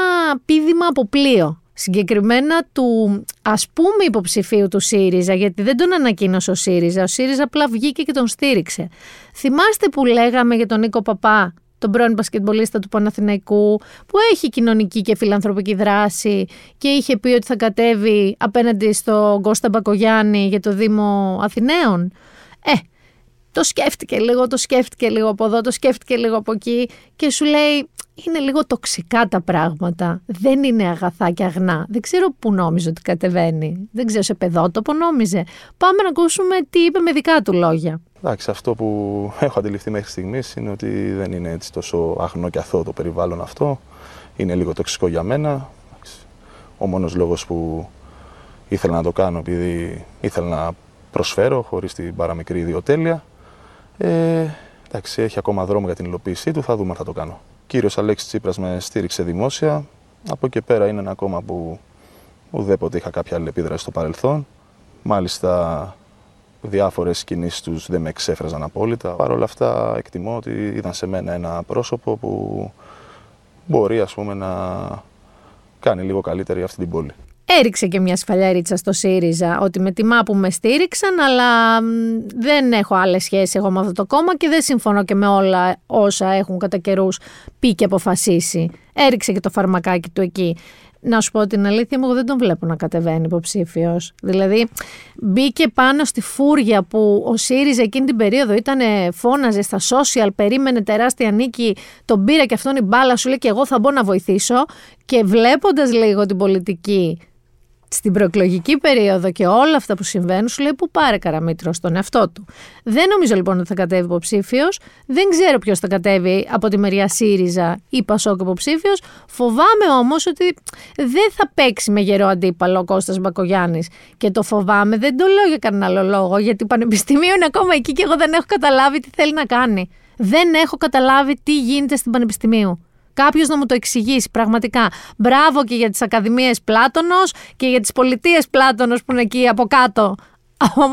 πίδημα από πλοίο. Συγκεκριμένα του ας πούμε υποψηφίου του ΣΥΡΙΖΑ, γιατί δεν τον ανακοίνωσε ο ΣΥΡΙΖΑ, ο ΣΥΡΙΖΑ απλά βγήκε και τον στήριξε. Θυμάστε που λέγαμε για τον Νίκο Παπά τον πρώην μπασκετμπολίστα του Παναθηναϊκού, που έχει κοινωνική και φιλανθρωπική δράση και είχε πει ότι θα κατέβει απέναντι στον Κώστα Μπακογιάννη για το Δήμο Αθηναίων. Ε, το σκέφτηκε λίγο, το σκέφτηκε λίγο από εδώ, το σκέφτηκε λίγο από εκεί και σου λέει είναι λίγο τοξικά τα πράγματα. Δεν είναι αγαθά και αγνά. Δεν ξέρω πού νόμιζε ότι κατεβαίνει. Δεν ξέρω σε παιδότοπο νόμιζε. Πάμε να ακούσουμε τι είπε με δικά του λόγια. Εντάξει, αυτό που έχω αντιληφθεί μέχρι στιγμής είναι ότι δεν είναι έτσι τόσο αγνό και αθώο το περιβάλλον αυτό. Είναι λίγο τοξικό για μένα. Ο μόνος λόγος που ήθελα να το κάνω επειδή ήθελα να προσφέρω χωρίς την παραμικρή ιδιοτέλεια. Ε, εντάξει, έχει ακόμα δρόμο για την υλοποίησή του, θα δούμε αν θα το κάνω. Κύριος Αλέξης Τσίπρας με στήριξε δημόσια. Από εκεί πέρα είναι ένα κόμμα που ουδέποτε είχα κάποια άλλη επίδραση στο παρελθόν. Μάλιστα διάφορες κινήσεις τους δεν με εξέφραζαν απόλυτα. Παρ' όλα αυτά εκτιμώ ότι είδαν σε μένα ένα πρόσωπο που μπορεί ας πούμε να κάνει λίγο καλύτερη αυτή την πόλη. Έριξε και μια σφαλιαρίτσα στο ΣΥΡΙΖΑ ότι με τιμά που με στήριξαν, αλλά μ, δεν έχω άλλες σχέσεις εγώ με αυτό το κόμμα και δεν συμφωνώ και με όλα όσα έχουν κατά καιρούς πει και αποφασίσει. Έριξε και το φαρμακάκι του εκεί. Να σου πω την αλήθεια μου, εγώ δεν τον βλέπω να κατεβαίνει υποψήφιος. Δηλαδή, μπήκε πάνω στη φούρια που ο ΣΥΡΙΖΑ εκείνη την περίοδο ήταν, φώναζε στα social, περίμενε τεράστια νίκη, τον πήρα και αυτόν η μπάλα, σου λέει και εγώ θα μπω να βοηθήσω. Και βλέποντας λίγο την πολιτική στην προεκλογική περίοδο και όλα αυτά που συμβαίνουν, σου λέει που πάρε καραμίτρο στον εαυτό του. Δεν νομίζω λοιπόν ότι θα κατέβει υποψήφιος. Δεν ξέρω ποιος θα κατέβει από τη μεριά ΣΥΡΙΖΑ ή Πασόκ υποψήφιος. Φοβάμαι όμως ότι δεν θα παίξει με γερό αντίπαλο ο Κώστας Μπακογιάννης. Και το φοβάμαι δεν το λέω για κανένα άλλο λόγο, γιατί Πανεπιστημίο είναι ακόμα εκεί και εγώ δεν έχω καταλάβει τι θέλει να κάνει. Δεν έχω καταλάβει τι γίνεται στην Πανεπιστημίου. Κάποιος να μου το εξηγήσει πραγματικά. Μπράβο και για τις Ακαδημίες Πλάτωνος και για τις Πολιτείες Πλάτωνος που είναι εκεί από κάτω,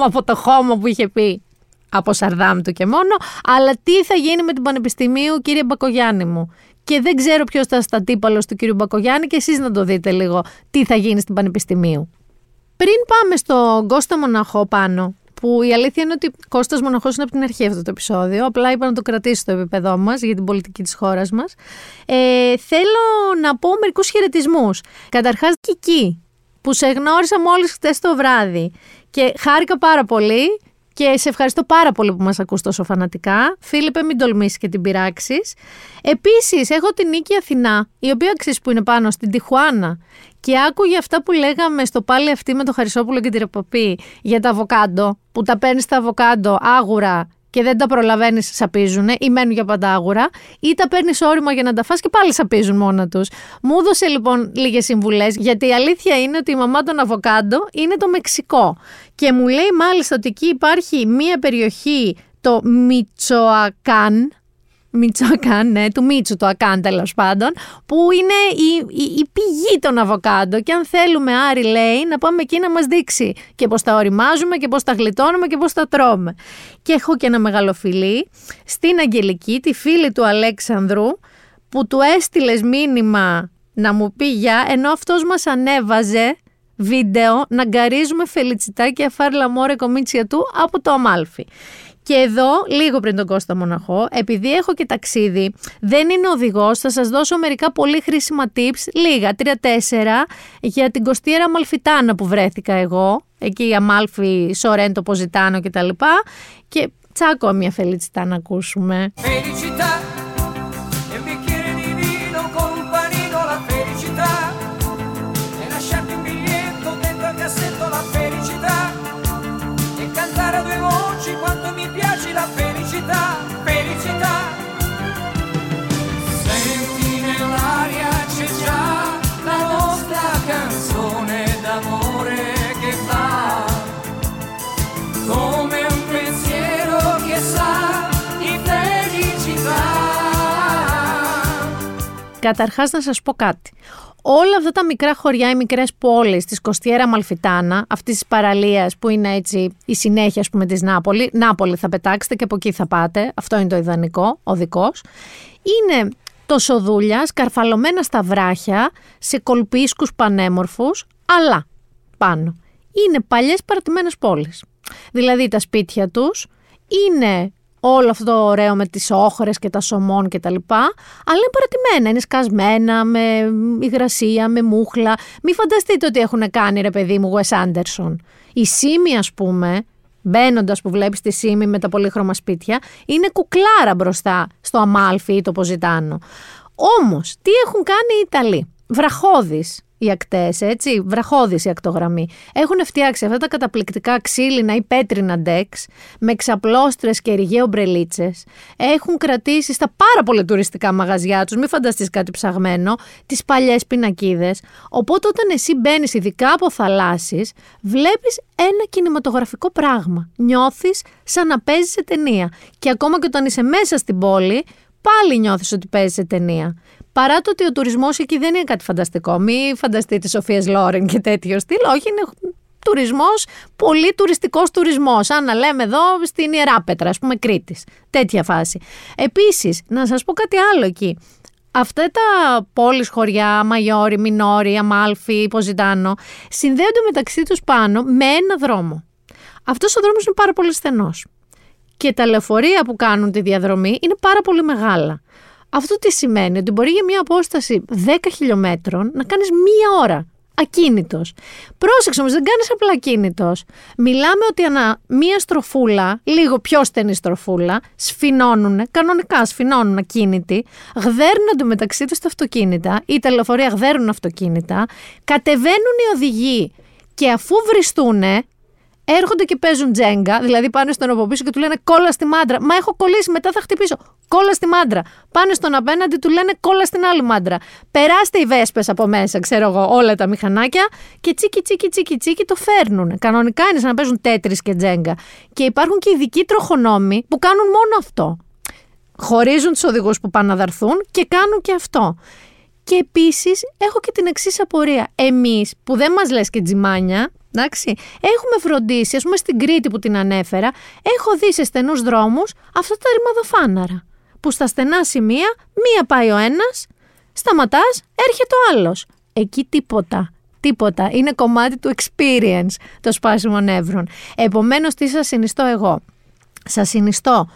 από το χώμα που είχε πει. Από Σαρδάμ του και μόνο. Αλλά τι θα γίνει με την Πανεπιστημίου, κύριε Μπακογιάννη μου; Και δεν ξέρω ποιος θα στα τύπαλος του κύριου Μπακογιάννη και εσείς να το δείτε λίγο τι θα γίνει στην Πανεπιστημίου. Πριν πάμε στον Κώστα Μοναχό πάνω, που η αλήθεια είναι ότι Κώστας Μοναχός είναι από την αρχή αυτό το επεισόδιο, απλά είπα να το κρατήσει στο επίπεδό μας για την πολιτική της χώρας μας. Ε, θέλω να πω μερικούς χαιρετισμούς. Καταρχάς Κική, που σε γνώρισα μόλις χτες το βράδυ και χάρηκα πάρα πολύ και σε ευχαριστώ πάρα πολύ που μας ακούς τόσο φανατικά. Φίλιππε, μην τολμήσεις και την πειράξεις. Επίσης, έχω την Νίκη Αθηνά, η οποία ξέρεις που είναι πάνω στην Τιχουάνα και άκουγε αυτά που λέγαμε στο πάλι αυτή με το Χαρισόπουλο και την Ρεποπή για τα αβοκάντο, που τα παίρνεις τα αβοκάντο άγουρα και δεν τα προλαβαίνεις, σαπίζουν ή μένουν για πάντα άγουρα, ή τα παίρνεις όρημα για να τα φας και πάλι σαπίζουν μόνα τους. Μου έδωσε λοιπόν λίγες συμβουλές, γιατί η αλήθεια είναι ότι η μαμά των αβοκάντο είναι το Μεξικό. Και μου λέει μάλιστα ότι εκεί υπάρχει μία περιοχή, το Μιτσοακάν, Μιτσοακάν, ναι, του Μίτσου το Ακάν τέλος πάντων, που είναι η, η, η, πηγή των αβοκάντο. Και αν θέλουμε, Άρη λέει, να πάμε εκεί να μας δείξει και πώς τα οριμάζουμε και πώς τα γλιτώνουμε και πώς τα τρώμε. Και έχω και ένα μεγάλο φιλί στην Αγγελική, τη φίλη του Αλέξανδρου, που του έστειλες μήνυμα να μου πει για, ενώ αυτός μας ανέβαζε βίντεο να γκαρίζουμε φελιτσιτάκι αφάρλα μόρε κομίτσια του από το Αμάλφι. Και εδώ, λίγο πριν τον Κώστα Μοναχό, επειδή έχω και ταξίδι, δεν είναι οδηγός, θα σας δώσω μερικά πολύ χρήσιμα tips, λίγα, τρία-τέσσερα, για την κοστιέρα Μαλφιτάνα που βρέθηκα εγώ. Εκεί η Αμάλφη, Σορέντο, Ποζιτάνο κτλ. Και τσάκω μια φελιτσιτά να ακούσουμε. Felicità Καταρχάς να σας πω κάτι. Όλα αυτά τα μικρά χωριά, οι μικρές πόλεις της Κοστιέρα Μαλφιτάνα, αυτής της παραλίας που είναι έτσι η συνέχεια ας πούμε της Νάπολη, Νάπολη θα πετάξετε και από εκεί θα πάτε, αυτό είναι το ιδανικό, ο δικός, είναι τοσοδούλιας, σκαρφαλωμένα στα βράχια, σε κολπίσκους πανέμορφους, αλλά πάνω. Είναι παλιές παρατημένες πόλεις. Δηλαδή τα σπίτια τους είναι όλο αυτό το ωραίο με τις όχρες και τα σωμών και τα λοιπά, αλλά είναι παρατημένα, είναι σκασμένα με υγρασία, με μούχλα. Μην φανταστείτε ότι έχουν κάνει ρε παιδί μου Wes Anderson. Η Σίμη ας πούμε, μπαίνοντας που βλέπεις τη Σίμη με τα πολύχρωμα σπίτια, είναι κουκλάρα μπροστά στο Αμάλφι ή το Ποζιτάνο. Όμως, τι έχουν κάνει οι Ιταλοί; Βραχώδεις οι ακτές, έτσι, βραχώδης η ακτογραμμή. Έχουν φτιάξει αυτά τα καταπληκτικά ξύλινα ή πέτρινα ντεξ με ξαπλώστρες και ρηγέ ομπρελίτσε. Έχουν κρατήσει στα πάρα πολύ τουριστικά μαγαζιά τους, μην φανταστείς κάτι ψαγμένο, τις παλιές πινακίδες. Οπότε όταν εσύ μπαίνεις, ειδικά από θαλάσσει, βλέπεις ένα κινηματογραφικό πράγμα. Νιώθεις σαν να παίζεις σε ταινία. Και ακόμα και όταν είσαι μέσα στην πόλη, πάλι νιώθεις ότι παίζεις σε ταινία. Παρά το ότι ο τουρισμός εκεί δεν είναι κάτι φανταστικό. Μην φανταστείτε Σοφίε Λόρεν και τέτοιο στυλ. Όχι, είναι τουρισμός, πολύ τουριστικός τουρισμός, σαν να λέμε εδώ στην Ιεράπετρα, ας πούμε Κρήτης. Τέτοια φάση. Επίσης, να σας πω κάτι άλλο εκεί. Αυτά τα πόλεις, χωριά, Μαγιόρι, Μινόρι, Αμάλφι, Ποζιτάνο, συνδέονται μεταξύ τους πάνω με ένα δρόμο. Αυτός ο δρόμος είναι πάρα πολύ στενός. Και τα λεωφορεία που κάνουν τη διαδρομή είναι πάρα πολύ μεγάλα. Αυτό τι σημαίνει, ότι μπορεί για μια απόσταση 10 χιλιόμετρων να κάνεις μία ώρα ακίνητος. Πρόσεξε όμως, δεν κάνεις απλά ακίνητος. Μιλάμε ότι ανά μία στροφούλα, λίγο πιο στενή στροφούλα, σφινώνουν, κανονικά σφινώνουν ακίνητοι, γδέρνονται μεταξύ τους τα αυτοκίνητα, ή τα λεωφορεία γδέρνουν αυτοκίνητα, κατεβαίνουν οι οδηγοί και αφού βριστούνε, έρχονται και παίζουν τζέγκα, δηλαδή πάνε στον από πίσω και του λένε κόλλα στη μάντρα. Μα έχω κολλήσει, μετά θα χτυπήσω. Κόλλα στη μάντρα. Πάνε στον απέναντι, του λένε κόλλα στην άλλη μάντρα. Περάστε οι βέσπες από μέσα, ξέρω εγώ, όλα τα μηχανάκια και τσίκι τσίκι τσίκι τσίκι το φέρνουν. Κανονικά είναι σαν να παίζουν τέτρι και τζέγκα. Και υπάρχουν και ειδικοί τροχονόμοι που κάνουν μόνο αυτό. Χωρίζουν τους οδηγούς που πάνε να δαρθούν και κάνουν και αυτό. Και επίσης έχω και την εξής απορία. Εμείς που δεν μας λες και τζιμάνια, εντάξει, έχουμε φροντίσει, ας πούμε στην Κρήτη που την ανέφερα, έχω δει σε στενούς δρόμους αυτά τα ρημαδοφάναρα. Που στα στενά σημεία, μία πάει ο ένας, σταματάς, έρχεται ο άλλος. Εκεί τίποτα. Τίποτα. Είναι κομμάτι του experience το σπάσιμο νεύρων. Επομένως, τι σας συνιστώ εγώ; Σας συνιστώ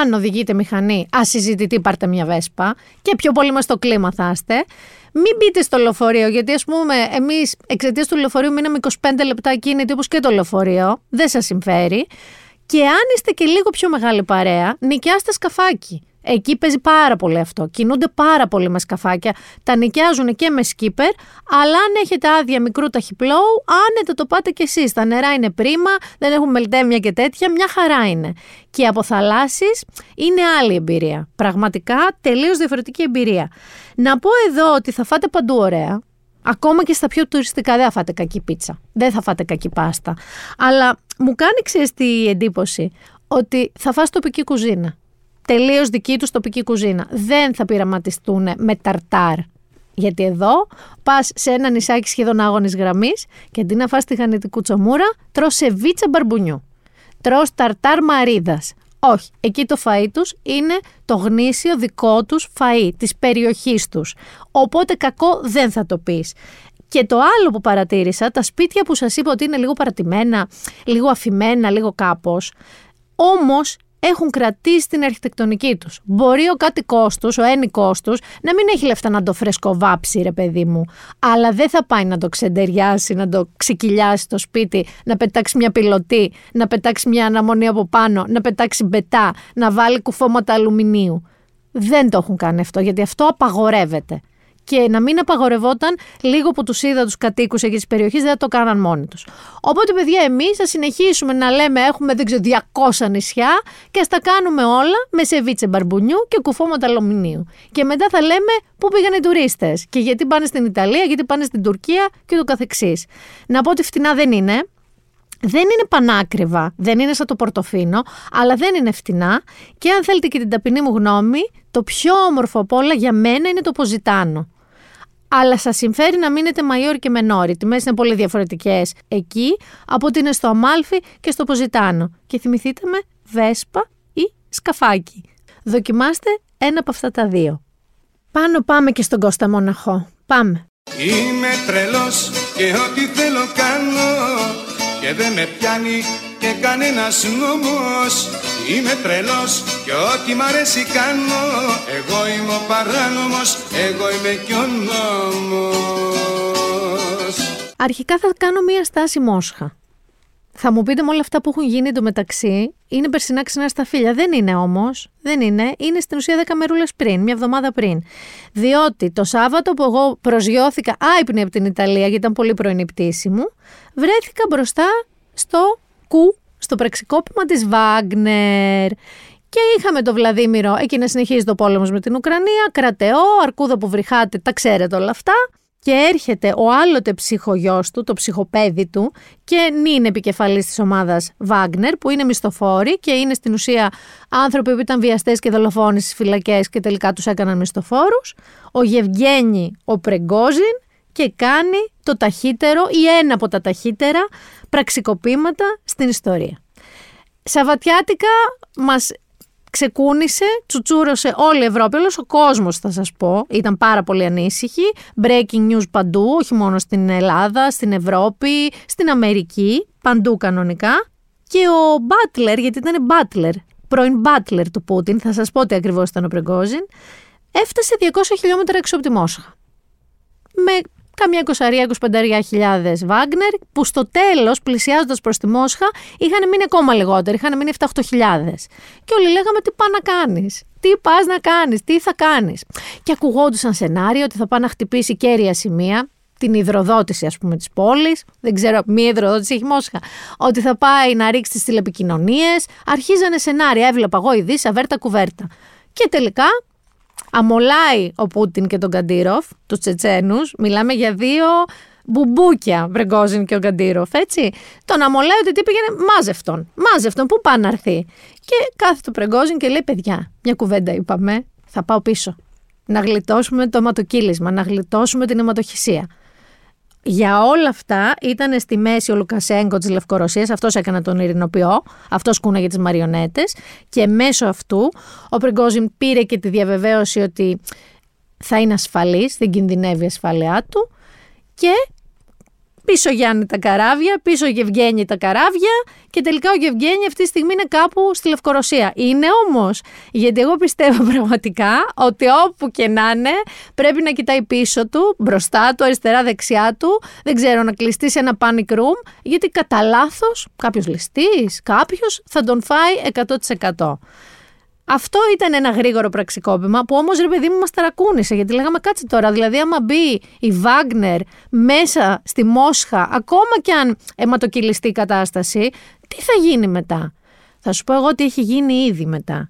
αν οδηγείτε μηχανή, ασυζητητή πάρτε μια βέσπα και πιο πολύ με στο κλίμα θα είστε. Μην μπείτε στο λεωφορείο, γιατί ας πούμε, εμείς εξαιτίας του λεωφορείου μείναμε 25 λεπτά κίνητοι όπως και το λεωφορείο. Δεν σας συμφέρει. Και αν είστε και λίγο πιο μεγάλη παρέα, νοικιάστε σκαφάκι. Εκεί παίζει πάρα πολύ αυτό. Κινούνται πάρα πολύ με σκαφάκια. Τα νοικιάζουν και με σκύπερ, αλλά αν έχετε άδεια μικρού ταχυπλώου, άνετα το πάτε κι εσείς. Τα νερά είναι πρίμα, δεν έχουν μελτέμια και τέτοια, μια χαρά είναι. Και από θαλάσσει είναι άλλη εμπειρία. Πραγματικά τελείως διαφορετική εμπειρία. Να πω εδώ ότι θα φάτε παντού ωραία. Ακόμα και στα πιο τουριστικά δεν θα φάτε κακή πίτσα. Δεν θα φάτε κακή πάστα. Αλλά μου κάνει ξέρεις τι εντύπωση ότι θα φας τοπική κουζίνα τελείως δική τους τοπική κουζίνα. Δεν θα πειραματιστούν με ταρτάρ. Γιατί εδώ πας σε ένα νησάκι σχεδόν άγονη γραμμής και αντί να φας τη γανιτή κουτσομούρα, τρώ σεβίτσα μπαρμπουνιού. Τρώ ταρτάρ μαρίδας. Όχι, εκεί το φαΐ τους είναι το γνήσιο δικό τους φαΐ, της περιοχής τους. Οπότε κακό δεν θα το πεις. Και το άλλο που παρατήρησα, τα σπίτια που σας είπα ότι είναι λίγο παρατημένα, λίγο αφημένα, λίγο κάπως, όμως έχουν κρατήσει την αρχιτεκτονική τους. Μπορεί ο κάτοικό τους, ο ένικός τους, να μην έχει λεφτά να το φρεσκοβάψει, ρε παιδί μου, αλλά δεν θα πάει να το ξεντεριάσει, να το ξεκυλιάσει το σπίτι, να πετάξει μια πιλωτή, να πετάξει μια αναμονή από πάνω, να πετάξει μπετά, να βάλει κουφώματα αλουμινίου. Δεν το έχουν κάνει αυτό, γιατί αυτό απαγορεύεται και να μην απαγορευόταν λίγο που τους είδα τους κατοίκους εκεί της περιοχής, δεν θα το κάναν μόνοι τους. Οπότε, παιδιά, εμείς θα συνεχίσουμε να λέμε έχουμε δεν ξέρω 200 νησιά και ας τα κάνουμε όλα με σεβίτσε μπαρμπουνιού και κουφώματα αλουμινίου. Και μετά θα λέμε πού πήγαν οι τουρίστες και γιατί πάνε στην Ιταλία, γιατί πάνε στην Τουρκία και το καθεξής. Να πω ότι φτηνά δεν είναι. Δεν είναι πανάκριβα, δεν είναι σαν το πορτοφίνο, αλλά δεν είναι φτηνά. Και αν θέλετε και την ταπεινή μου γνώμη, το πιο όμορφο από όλα για μένα είναι το ποζιτάνο αλλά σας συμφέρει να μείνετε Μαϊόρι και Μενόρι. Οι τιμές είναι πολύ διαφορετικές εκεί από ότι είναι στο Αμάλφι και στο Ποζιτάνο. Και θυμηθείτε με Βέσπα ή Σκαφάκι. Δοκιμάστε ένα από αυτά τα δύο. Πάνω πάμε και στον Κώστα Μοναχό. Πάμε. Είμαι τρελός και ό,τι θέλω κάνω και δεν με πιάνει και κανένας νόμος Είμαι τρελός και ό,τι μ' αρέσει κάνω. Εγώ είμαι ο παράνομος, εγώ είμαι κι ο νόμος. Αρχικά θα κάνω μία στάση Μόσχα. Θα μου πείτε με όλα αυτά που έχουν γίνει εντωμεταξύ, είναι περσινά ξινά στα φίλια. Δεν είναι όμως. Δεν είναι. Είναι στην ουσία 10 μερούλες πριν, μια εβδομάδα πριν. Διότι το Σάββατο που εγώ προσγειώθηκα άϊπνη από την Ιταλία, γιατί ήταν πολύ πρωινή πτήση μου, βρέθηκα μπροστά στο κου, στο πραξικόπημα της Βάγνερ. Και είχαμε το Βλαδίμηρο, εκεί να συνεχίζει το πόλεμος με την Ουκρανία, κρατεό, αρκούδα που βρυχάτε, τα ξέρετε όλα αυτά. Και έρχεται ο άλλοτε ψυχογιός του, το ψυχοπέδι του, και είναι επικεφαλής της ομάδας Βάγνερ, που είναι μισθοφόροι και είναι στην ουσία άνθρωποι που ήταν βιαστές και δολοφόνοι στις φυλακές και τελικά τους έκαναν μισθοφόρους. Ο Γευγένη, ο Πρεγκόζιν και κάνει το ταχύτερο ή ένα από τα ταχύτερα πραξικοπήματα στην ιστορία. Σαββατιάτικα μας ξεκούνησε, τσουτσούρωσε όλη η Ευρώπη, όλος ο κόσμος θα σας πω, ήταν πάρα πολύ ανήσυχοι, breaking news παντού, όχι μόνο στην Ελλάδα, στην Ευρώπη, στην Αμερική, παντού κανονικά. Και ο Μπάτλερ, γιατί ήταν Μπάτλερ, πρώην Μπάτλερ του Πούτιν, θα σας πω τι ακριβώς ήταν ο Πρεγκόζιν, έφτασε 200 χιλιόμετρα έξω από τη Μόσχα. Με καμιά 20-25 χιλιάδες Βάγκνερ, που στο τέλος, πλησιάζοντας προς τη Μόσχα, είχαν μείνει ακόμα λιγότεροι, είχαν μείνει 7-8 χιλιάδες. Και όλοι λέγαμε τι πάει να κάνεις, τι πας να κάνεις, τι θα κάνεις; Και ακουγόντουσαν σενάριο ότι θα πάει να χτυπήσει κέρια σημεία, την υδροδότηση ας πούμε της πόλης, δεν ξέρω, μία υδροδότηση έχει Μόσχα, ότι θα πάει να ρίξει τις τηλεπικοινωνίες, αρχίζανε σενάρια, έβλεπα εγώ ειδήσει, αβέρτα κουβέρτα. Και τελικά αμολάει ο Πούτιν και τον Καντήροφ, τους Τσετσένους, μιλάμε για δύο μπουμπούκια, Βρεγκόζιν και ο Καντήροφ, έτσι. Τον αμολάει ότι τι πήγαινε, μάζευτον, μάζευτον, πού πάει να έρθει. Και κάθεται ο Πρεγκόζιν και λέει, παιδιά, μια κουβέντα είπαμε, θα πάω πίσω. Να γλιτώσουμε το αιματοκύλισμα, να γλιτώσουμε την αιματοχυσία. Για όλα αυτά ήταν στη μέση ο Λουκασέγκο της Λευκορωσίας, αυτός έκανε τον ειρηνοποιό, αυτός κούναγε τις μαριονέτες. Και μέσω αυτού ο Πριγκόζιν πήρε και τη διαβεβαίωση ότι θα είναι ασφαλής, δεν κινδυνεύει η ασφάλειά του. Και πίσω Γιάννη τα καράβια, πίσω Γευγέννη τα καράβια και τελικά ο Γευγέννη αυτή τη στιγμή είναι κάπου στη Λευκορωσία. Είναι όμως, γιατί εγώ πιστεύω [laughs] πραγματικά ότι όπου και να είναι πρέπει να κοιτάει πίσω του, μπροστά του, αριστερά, δεξιά του, δεν ξέρω, να κλειστεί σε ένα panic room, γιατί κατά λάθος κάποιος ληστής, κάποιος θα τον φάει 100%. Αυτό ήταν ένα γρήγορο πραξικόπημα που όμως ρε παιδί μου μας ταρακούνησε. Γιατί λέγαμε κάτσε τώρα. Δηλαδή, άμα μπει η Βάγνερ μέσα στη Μόσχα, ακόμα κι αν αιματοκυλιστεί η κατάσταση, τι θα γίνει μετά; Θα σου πω εγώ τι έχει γίνει ήδη μετά.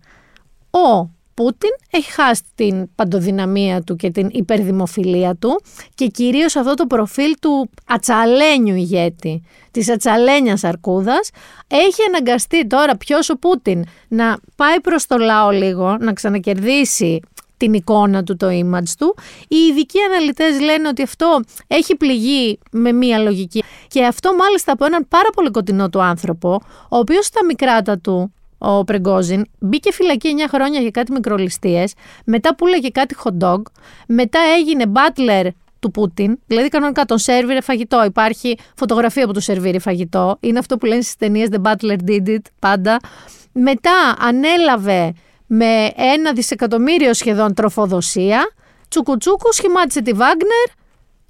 Ο Πούτιν έχει χάσει την παντοδυναμία του και την υπερδημοφιλία του και κυρίως αυτό το προφίλ του ατσαλένιου ηγέτη, της ατσαλένιας αρκούδας, έχει αναγκαστεί τώρα ποιος ο Πούτιν να πάει προς το λαό λίγο, να ξανακερδίσει την εικόνα του, το image του. Οι ειδικοί αναλυτές λένε ότι αυτό έχει πληγεί με μία λογική και αυτό μάλιστα από έναν πάρα πολύ κοντινό του άνθρωπο, ο οποίος στα μικράτα του ο Πρεγκόζιν, μπήκε φυλακή 9 χρόνια για κάτι μικρολιστίες, μετά πουλάγε κάτι hot dog, μετά έγινε butler του Πούτιν, δηλαδή κανονικά τον σερβίρε φαγητό. Υπάρχει φωτογραφία που του σερβίρει φαγητό. Είναι αυτό που λένε στις ταινίες The Butler Did It πάντα. Μετά ανέλαβε με ένα δισεκατομμύριο σχεδόν τροφοδοσία. Τσουκουτσούκου σχημάτισε τη Βάγνερ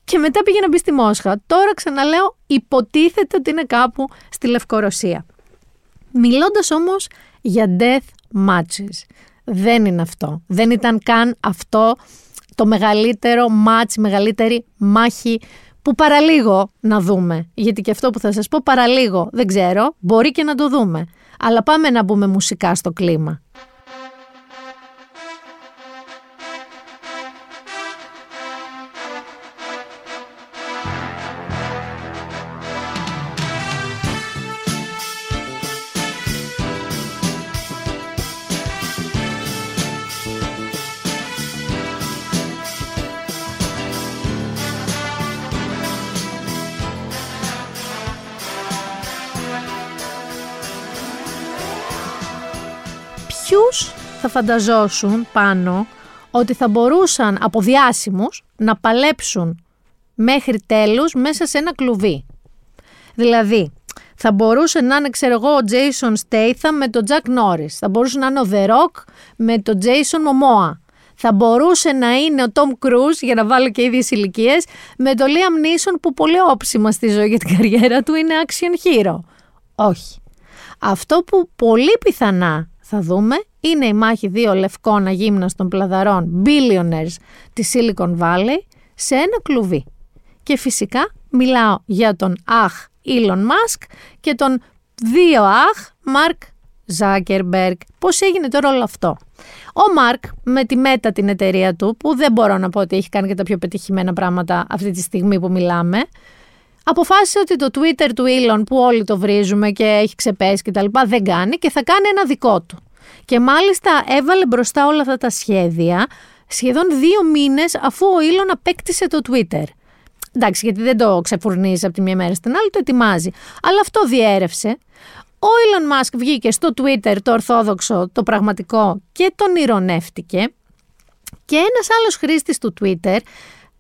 και μετά πήγε να μπει στη Μόσχα. Τώρα ξαναλέω, υποτίθεται ότι είναι κάπου στη Λευκορωσία. Μιλώντας όμως για death matches. Δεν είναι αυτό. Δεν ήταν καν αυτό το μεγαλύτερο match, η μεγαλύτερη μάχη που παραλίγο να δούμε. Γιατί και αυτό που θα σας πω παραλίγο δεν ξέρω, μπορεί και να το δούμε. Αλλά πάμε να μπούμε μουσικά στο κλίμα. Θα φανταζόσουν πάνω ότι θα μπορούσαν από διάσημους να παλέψουν μέχρι τέλους μέσα σε ένα κλουβί. Δηλαδή, θα μπορούσε να είναι, ξέρω εγώ, ο Jason Statham με τον Jack Norris. Θα μπορούσε να είναι ο The Rock με τον Jason Momoa. Θα μπορούσε να είναι ο Tom Cruise, για να βάλω και ίδιες ηλικίες, με τον Liam Neeson που πολύ όψιμα στη ζωή για την καριέρα του είναι action hero. Όχι. Αυτό που πολύ πιθανά θα δούμε είναι η μάχη δύο λευκών αγύμναστων πλαδαρών billionaires της Silicon Valley σε ένα κλουβί. Και φυσικά μιλάω για τον αχ Elon Musk και τον δύο αχ Mark Zuckerberg. Πώς έγινε τώρα όλο αυτό; Ο Μάρκ με τη Meta την εταιρεία του, που δεν μπορώ να πω ότι έχει κάνει και τα πιο πετυχημένα πράγματα αυτή τη στιγμή που μιλάμε, αποφάσισε ότι το Twitter του Elon που όλοι το βρίζουμε και έχει ξεπέσει και τα λοιπά δεν κάνει και θα κάνει ένα δικό του. Και μάλιστα έβαλε μπροστά όλα αυτά τα σχέδια σχεδόν δύο μήνες αφού ο Elon απέκτησε το Twitter. Εντάξει, γιατί δεν το ξεφουρνίζει από τη μία μέρα στην άλλη, το ετοιμάζει. Αλλά αυτό διέρευσε. Ο Elon Musk βγήκε στο Twitter το ορθόδοξο, το πραγματικό και τον ηρωνεύτηκε. Και ένας άλλος χρήστης του Twitter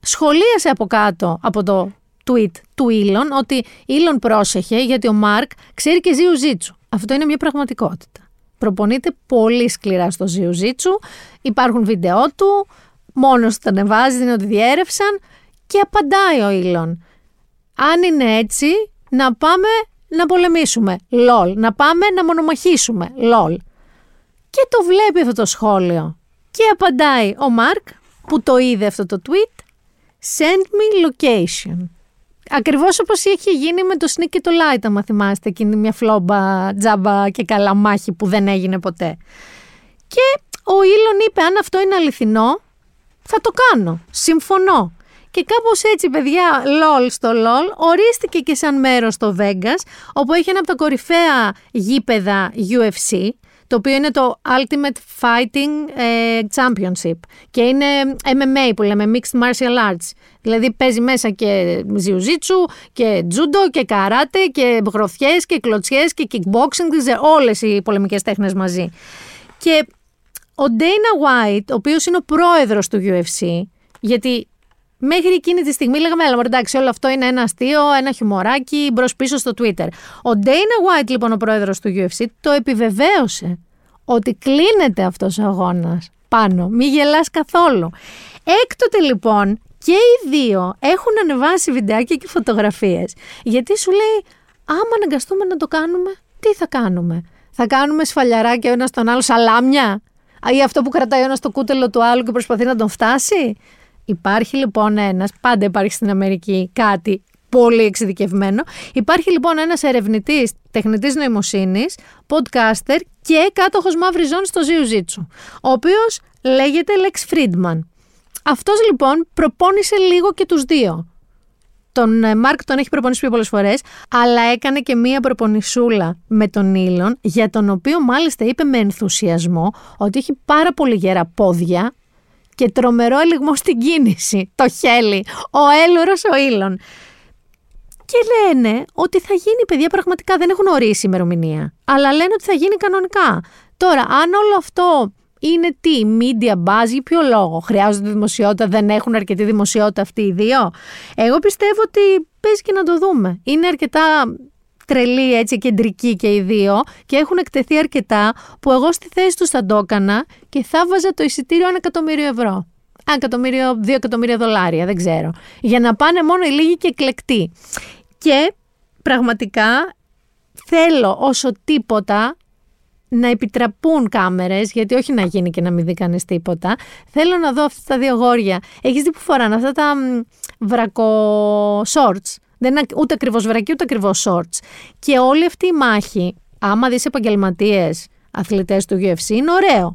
σχολίασε από κάτω από το tweet του Elon ότι Elon πρόσεχε γιατί ο Μάρκ ξέρει και ζιουζίτσου. Αυτό είναι μια πραγματικότητα. Προπονείται πολύ σκληρά στο ζιουζίτσου, υπάρχουν βίντεο του, μόνος το ανεβάζει, δεν ότι διέρευσαν και απαντάει ο Elon. Αν είναι έτσι, να πάμε να πολεμήσουμε, λολ. Να πάμε να μονομαχήσουμε, λολ. Και το βλέπει αυτό το σχόλιο. Και απαντάει ο Μάρκ, που το είδε αυτό το tweet, send me location. Ακριβώς όπως είχε γίνει με το Sneak και το Light, αν θυμάστε, εκείνη μια φλόμπα, τζάμπα και καλά μάχη που δεν έγινε ποτέ. Και ο Ήλον είπε, αν αυτό είναι αληθινό, θα το κάνω, συμφωνώ. Και κάπως έτσι, παιδιά, LOL στο LOL, ορίστηκε και σαν μέρος στο Vegas, όπου έχει ένα από τα κορυφαία γήπεδα UFC, το οποίο είναι το Ultimate Fighting ε, Championship και είναι MMA που λέμε Mixed Martial Arts. Δηλαδή παίζει μέσα και ζιουζίτσου και τζούντο και καράτε και γροθιές και κλωτσιές και kickboxing, ξέρεις, όλες οι πολεμικές τέχνες μαζί. Και ο Dana White, ο οποίος είναι ο πρόεδρος του UFC, γιατί Μέχρι εκείνη τη στιγμή λέγαμε, έλα μωρέ, εντάξει, όλο αυτό είναι ένα αστείο, ένα χιουμοράκι μπρος πίσω στο Twitter. Ο Dana White, λοιπόν, ο πρόεδρος του UFC, το επιβεβαίωσε ότι κλείνεται αυτός ο αγώνας πάνω. Μη γελάς καθόλου. Έκτοτε λοιπόν και οι δύο έχουν ανεβάσει βιντεάκια και φωτογραφίες. Γιατί σου λέει, άμα αναγκαστούμε να το κάνουμε, τι θα κάνουμε; Θα κάνουμε σφαλιαράκια ο ένας τον άλλο σαλάμια. Ή αυτό που κρατάει ο ένας το κούτελο του άλλου και προσπαθεί να τον φτάσει; Υπάρχει λοιπόν ένας, πάντα υπάρχει στην Αμερική κάτι πολύ εξειδικευμένο. Υπάρχει λοιπόν ένας ερευνητής τεχνητής νοημοσύνης, podcaster και κάτοχος μαύρης ζώνης στο Jiu-Jitsu, ο οποίος λέγεται Lex Friedman. Αυτός λοιπόν προπόνησε λίγο και τους δύο. Τον ε, Μάρκ τον έχει προπονήσει πιο πολλές φορές, αλλά έκανε και μία προπονησούλα με τον Ήλον, για τον οποίο μάλιστα είπε με ενθουσιασμό ότι έχει πάρα πολύ γερά πόδια, και τρομερό ελιγμό στην κίνηση. Το χέλι. Ο έλουρος ο ήλον. Και λένε ότι θα γίνει, παιδιά, πραγματικά δεν έχουν ορίσει ημερομηνία. Αλλά λένε ότι θα γίνει κανονικά. Τώρα, αν όλο αυτό είναι τι, media buzz, για ποιο λόγο. Χρειάζονται δημοσιότητα, δεν έχουν αρκετή δημοσιότητα αυτοί οι δύο. Εγώ πιστεύω ότι παίζει και να το δούμε. Είναι αρκετά τρελή έτσι κεντρική και οι δύο και έχουν εκτεθεί αρκετά που εγώ στη θέση τους θα το έκανα και θα βάζα το εισιτήριο ένα εκατομμύριο ευρώ. Ένα εκατομμύριο, δύο εκατομμύρια δολάρια, δεν ξέρω. Για να πάνε μόνο οι λίγοι και εκλεκτοί. Και πραγματικά θέλω όσο τίποτα να επιτραπούν κάμερες, γιατί όχι να γίνει και να μην δει κανείς τίποτα. Θέλω να δω αυτά τα δύο γόρια. Έχεις δει που φοράνε αυτά τα βρακο shorts; Δεν είναι ούτε ακριβώς βρακί, ούτε ακριβώς shorts. Και όλη αυτή η μάχη, άμα δεις επαγγελματίες αθλητές του UFC, είναι ωραίο.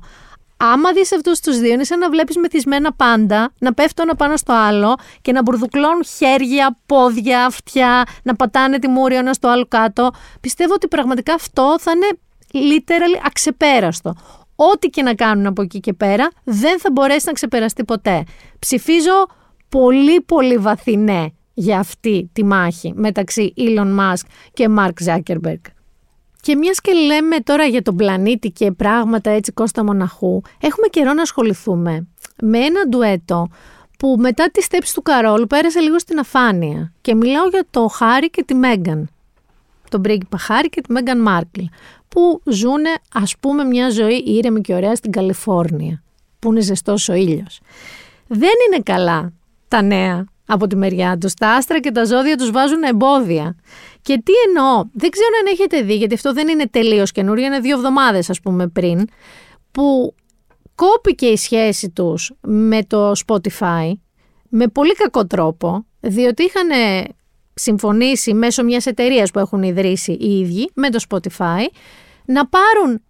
Άμα δεις αυτούς τους δύο, είναι σαν να βλέπεις μεθυσμένα πάντα να πέφτουν ένα πάνω στο άλλο και να μπουρδουκλώνουν χέρια, πόδια, αυτιά, να πατάνε τη μούρη ένας στο άλλο κάτω. Πιστεύω ότι πραγματικά αυτό θα είναι literally αξεπέραστο. Ό,τι και να κάνουν από εκεί και πέρα, δεν θα μπορέσει να ξεπεραστεί ποτέ. Ψηφίζω πολύ πολύ βαθύ ναι για αυτή τη μάχη μεταξύ Elon Musk και Mark Zuckerberg. Και μιας και λέμε τώρα για τον πλανήτη και πράγματα έτσι κόστα μοναχού, έχουμε καιρό να ασχοληθούμε με ένα ντουέτο που μετά τη στέψη του Καρόλου πέρασε λίγο στην αφάνεια. Και μιλάω για το Χάρη και τη Μέγαν. Τον πρίγκιπα Χάρη και τη Μέγαν Μάρκλ. Που ζουν ας πούμε μια ζωή ήρεμη και ωραία στην Καλιφόρνια. Που είναι ζεστός ο ήλιος. Δεν είναι καλά τα νέα από τη μεριά τους. Τα άστρα και τα ζώδια τους βάζουν εμπόδια. Και τι εννοώ, δεν ξέρω αν έχετε δει, γιατί αυτό δεν είναι τελείως καινούριο, είναι δύο εβδομάδες, ας πούμε, πριν, που κόπηκε η σχέση τους με το Spotify με πολύ κακό τρόπο, διότι είχαν συμφωνήσει μέσω μιας εταιρείας που έχουν ιδρύσει οι ίδιοι με το Spotify να πάρουν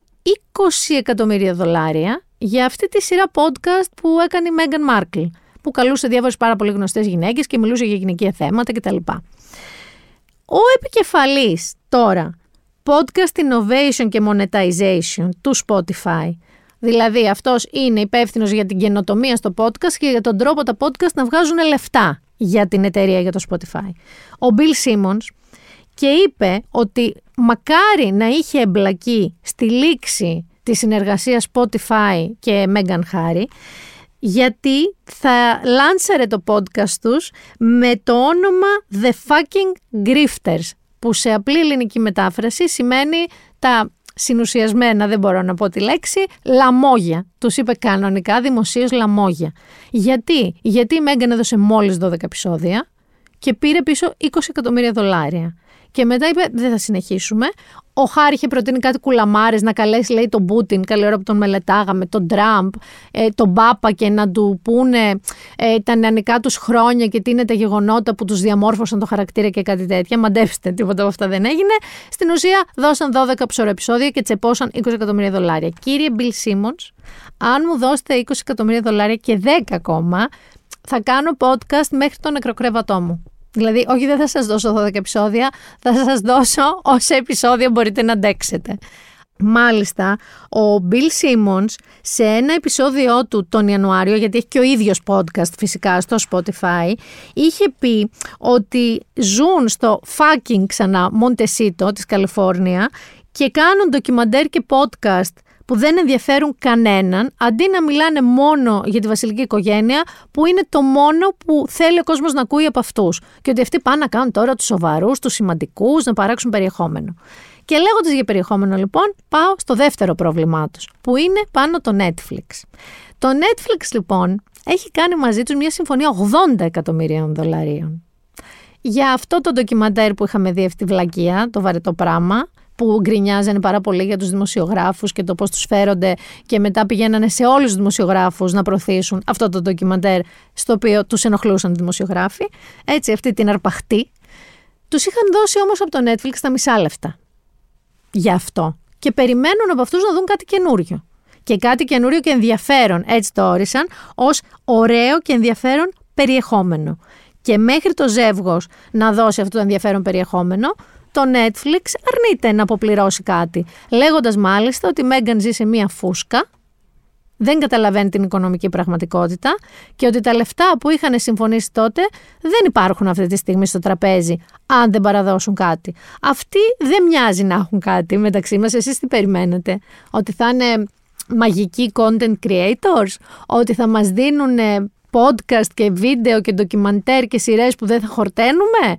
20 εκατομμύρια δολάρια για αυτή τη σειρά podcast που έκανε η Meghan Markle που καλούσε διάφορε πάρα πολύ γνωστές γυναίκες και μιλούσε για γυναικεία θέματα κτλ. Ο επικεφαλής τώρα podcast innovation και monetization του Spotify. Δηλαδή αυτός είναι υπεύθυνος για την καινοτομία στο podcast και για τον τρόπο τα podcast να βγάζουν λεφτά για την εταιρεία για το Spotify. Ο Bill Simmons και είπε ότι μακάρι να είχε εμπλακεί στη λήξη της συνεργασίας Spotify και Megan Harry γιατί θα λάνσαρε το podcast τους με το όνομα The Fucking Grifters που σε απλή ελληνική μετάφραση σημαίνει τα συνουσιασμένα, δεν μπορώ να πω τη λέξη, λαμόγια. Τους είπε κανονικά δημοσίως λαμόγια. Γιατί, Γιατί η Μέγκαν έδωσε μόλις 12 επεισόδια και πήρε πίσω 20 εκατομμύρια δολάρια. Και μετά είπε: Δεν θα συνεχίσουμε. Ο Χάρη είχε προτείνει κάτι κουλαμάρες να καλέσει, λέει, τον Πούτιν, καλή ώρα που τον μελετάγαμε, τον Τραμπ, ε, τον Μπάπα και να του πούνε ε, τα νεανικά τους χρόνια και τι είναι τα γεγονότα που τους διαμόρφωσαν το χαρακτήρα και κάτι τέτοια. Μαντέψτε, τίποτα από αυτά δεν έγινε. Στην ουσία δώσαν 12 ψωροεπισόδια και τσεπώσαν 20 εκατομμύρια δολάρια. Κύριε Μπιλ Σίμονς, αν μου δώσετε 20 εκατομμύρια δολάρια και 10 ακόμα, θα κάνω podcast μέχρι το νεκροκρέβατό μου. Δηλαδή, όχι δεν θα σας δώσω 12 επεισόδια, θα σας δώσω όσα επεισόδια μπορείτε να αντέξετε. Μάλιστα, ο Bill Simmons σε ένα επεισόδιό του τον Ιανουάριο, γιατί έχει και ο ίδιος podcast φυσικά στο Spotify, είχε πει ότι ζουν στο fucking ξανά Montecito της Καλιφόρνια και κάνουν ντοκιμαντέρ και podcast που δεν ενδιαφέρουν κανέναν, αντί να μιλάνε μόνο για τη βασιλική οικογένεια, που είναι το μόνο που θέλει ο κόσμος να ακούει από αυτούς. Και ότι αυτοί πάνε να κάνουν τώρα τους σοβαρούς, τους σημαντικούς, να παράξουν περιεχόμενο. Και λέγοντας για περιεχόμενο, λοιπόν, πάω στο δεύτερο πρόβλημά τους, που είναι πάνω το Netflix. Το Netflix, λοιπόν, έχει κάνει μαζί τους μια συμφωνία 80 εκατομμυρίων δολαρίων. Για αυτό το ντοκιμαντέρ που είχαμε δει αυτή τη βλακεία, το βαρετό πράγμα, που γκρινιάζανε πάρα πολύ για τους δημοσιογράφους και το πώς τους φέρονται και μετά πηγαίνανε σε όλους τους δημοσιογράφους να προωθήσουν αυτό το ντοκιμαντέρ στο οποίο τους ενοχλούσαν οι δημοσιογράφοι. Έτσι αυτή την αρπαχτή. Τους είχαν δώσει όμως από το Netflix τα μισά λεφτά. Γι' αυτό. Και περιμένουν από αυτούς να δουν κάτι καινούριο. Και κάτι καινούριο και ενδιαφέρον. Έτσι το όρισαν ως ωραίο και ενδιαφέρον περιεχόμενο. Και μέχρι το ζεύγος να δώσει αυτό το ενδιαφέρον περιεχόμενο, το Netflix αρνείται να αποπληρώσει κάτι, λέγοντας μάλιστα ότι η Μέγκαν ζει σε μία φούσκα, δεν καταλαβαίνει την οικονομική πραγματικότητα και ότι τα λεφτά που είχαν συμφωνήσει τότε δεν υπάρχουν αυτή τη στιγμή στο τραπέζι, αν δεν παραδώσουν κάτι. Αυτοί δεν μοιάζει να έχουν κάτι μεταξύ μας. Εσείς τι περιμένετε, ότι θα είναι μαγικοί content creators, ότι θα μας δίνουν podcast και βίντεο και ντοκιμαντέρ και σειρές που δεν θα χορταίνουμε,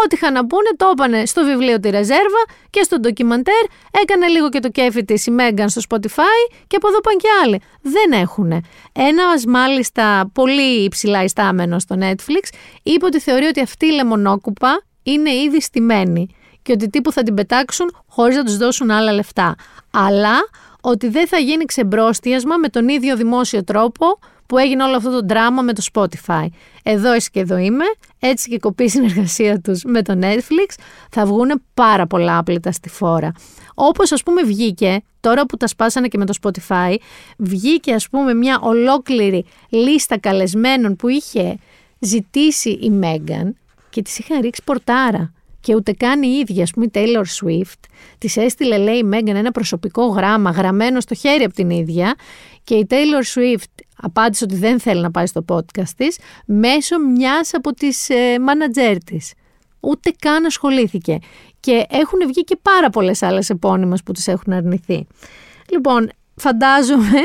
Ό,τι είχαν να πούνε το έπανε στο βιβλίο τη Ρεζέρβα και στο ντοκιμαντέρ. Έκανε λίγο και το κέφι της η Μέγκαν στο Spotify και από εδώ πάνε και άλλοι. Δεν έχουν. Ένας μάλιστα πολύ υψηλά ιστάμενος στο Netflix είπε ότι θεωρεί ότι αυτή η λεμονόκουπα είναι ήδη στημένη και ότι τύπου θα την πετάξουν χωρίς να τους δώσουν άλλα λεφτά. Αλλά ότι δεν θα γίνει ξεμπρόστιασμα με τον ίδιο δημόσιο τρόπο που έγινε όλο αυτό το δράμα με το Spotify. Εδώ είσαι και εδώ είμαι, έτσι και κοπεί η συνεργασία τους με το Netflix, θα βγουν πάρα πολλά άπλητα στη φόρα. Όπως ας πούμε βγήκε, τώρα που τα σπάσανε και με το Spotify, βγήκε ας πούμε μια ολόκληρη λίστα καλεσμένων που είχε ζητήσει η Megan και τις είχαν ρίξει πορτάρα και ούτε καν η ίδια, ας πούμε, η Taylor Swift, της έστειλε, λέει η Megan, ένα προσωπικό γράμμα γραμμένο στο χέρι από την ίδια και η Taylor Swift απάντησε ότι δεν θέλει να πάει στο podcast της μέσω μιας από τις ε, manager της. Ούτε καν ασχολήθηκε. Και έχουν βγει και πάρα πολλές άλλες επώνυμες που τις έχουν αρνηθεί. Λοιπόν, φαντάζομαι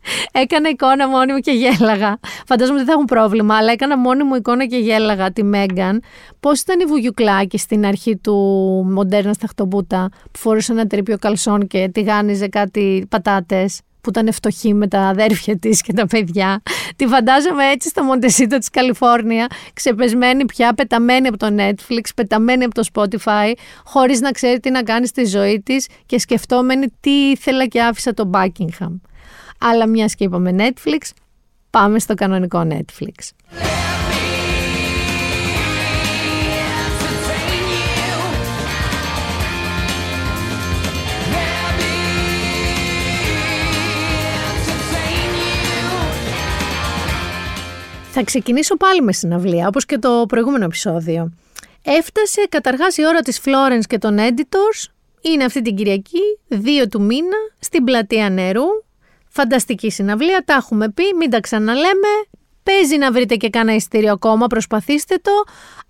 [laughs] Έκανα εικόνα μόνη μου και γέλαγα. Φαντάζομαι ότι δεν θα έχουν πρόβλημα, αλλά έκανα μόνη μου εικόνα και γέλαγα τη Μέγκαν. Πώς ήταν η βουγιουκλάκη στην αρχή του μοντέρνα σταχτομπούτα που φορούσε ένα τρίπιο καλσόν και τηγάνιζε κάτι πατάτες; Που ήταν φτωχή με τα αδέρφια της και τα παιδιά. Τη φαντάζομαι έτσι στο Μοντεσίτο της Καλιφόρνια, ξεπεσμένη πια, πεταμένη από το Netflix, πεταμένη από το Spotify, χωρίς να ξέρει τι να κάνει στη ζωή της και σκεφτόμενη τι ήθελα και άφησα το Buckingham. Αλλά μιας και είπαμε Netflix, πάμε στο κανονικό Netflix. Θα ξεκινήσω πάλι με συναυλία, όπως και το προηγούμενο επεισόδιο. Έφτασε καταρχάς η ώρα της Florence και των Editors. Είναι αυτή την Κυριακή, 2 του μήνα, στην Πλατεία Νερού. Φανταστική συναυλία, τα έχουμε πει, μην τα ξαναλέμε. Παίζει να βρείτε και κάνα εισιτήριο ακόμα, προσπαθήστε το,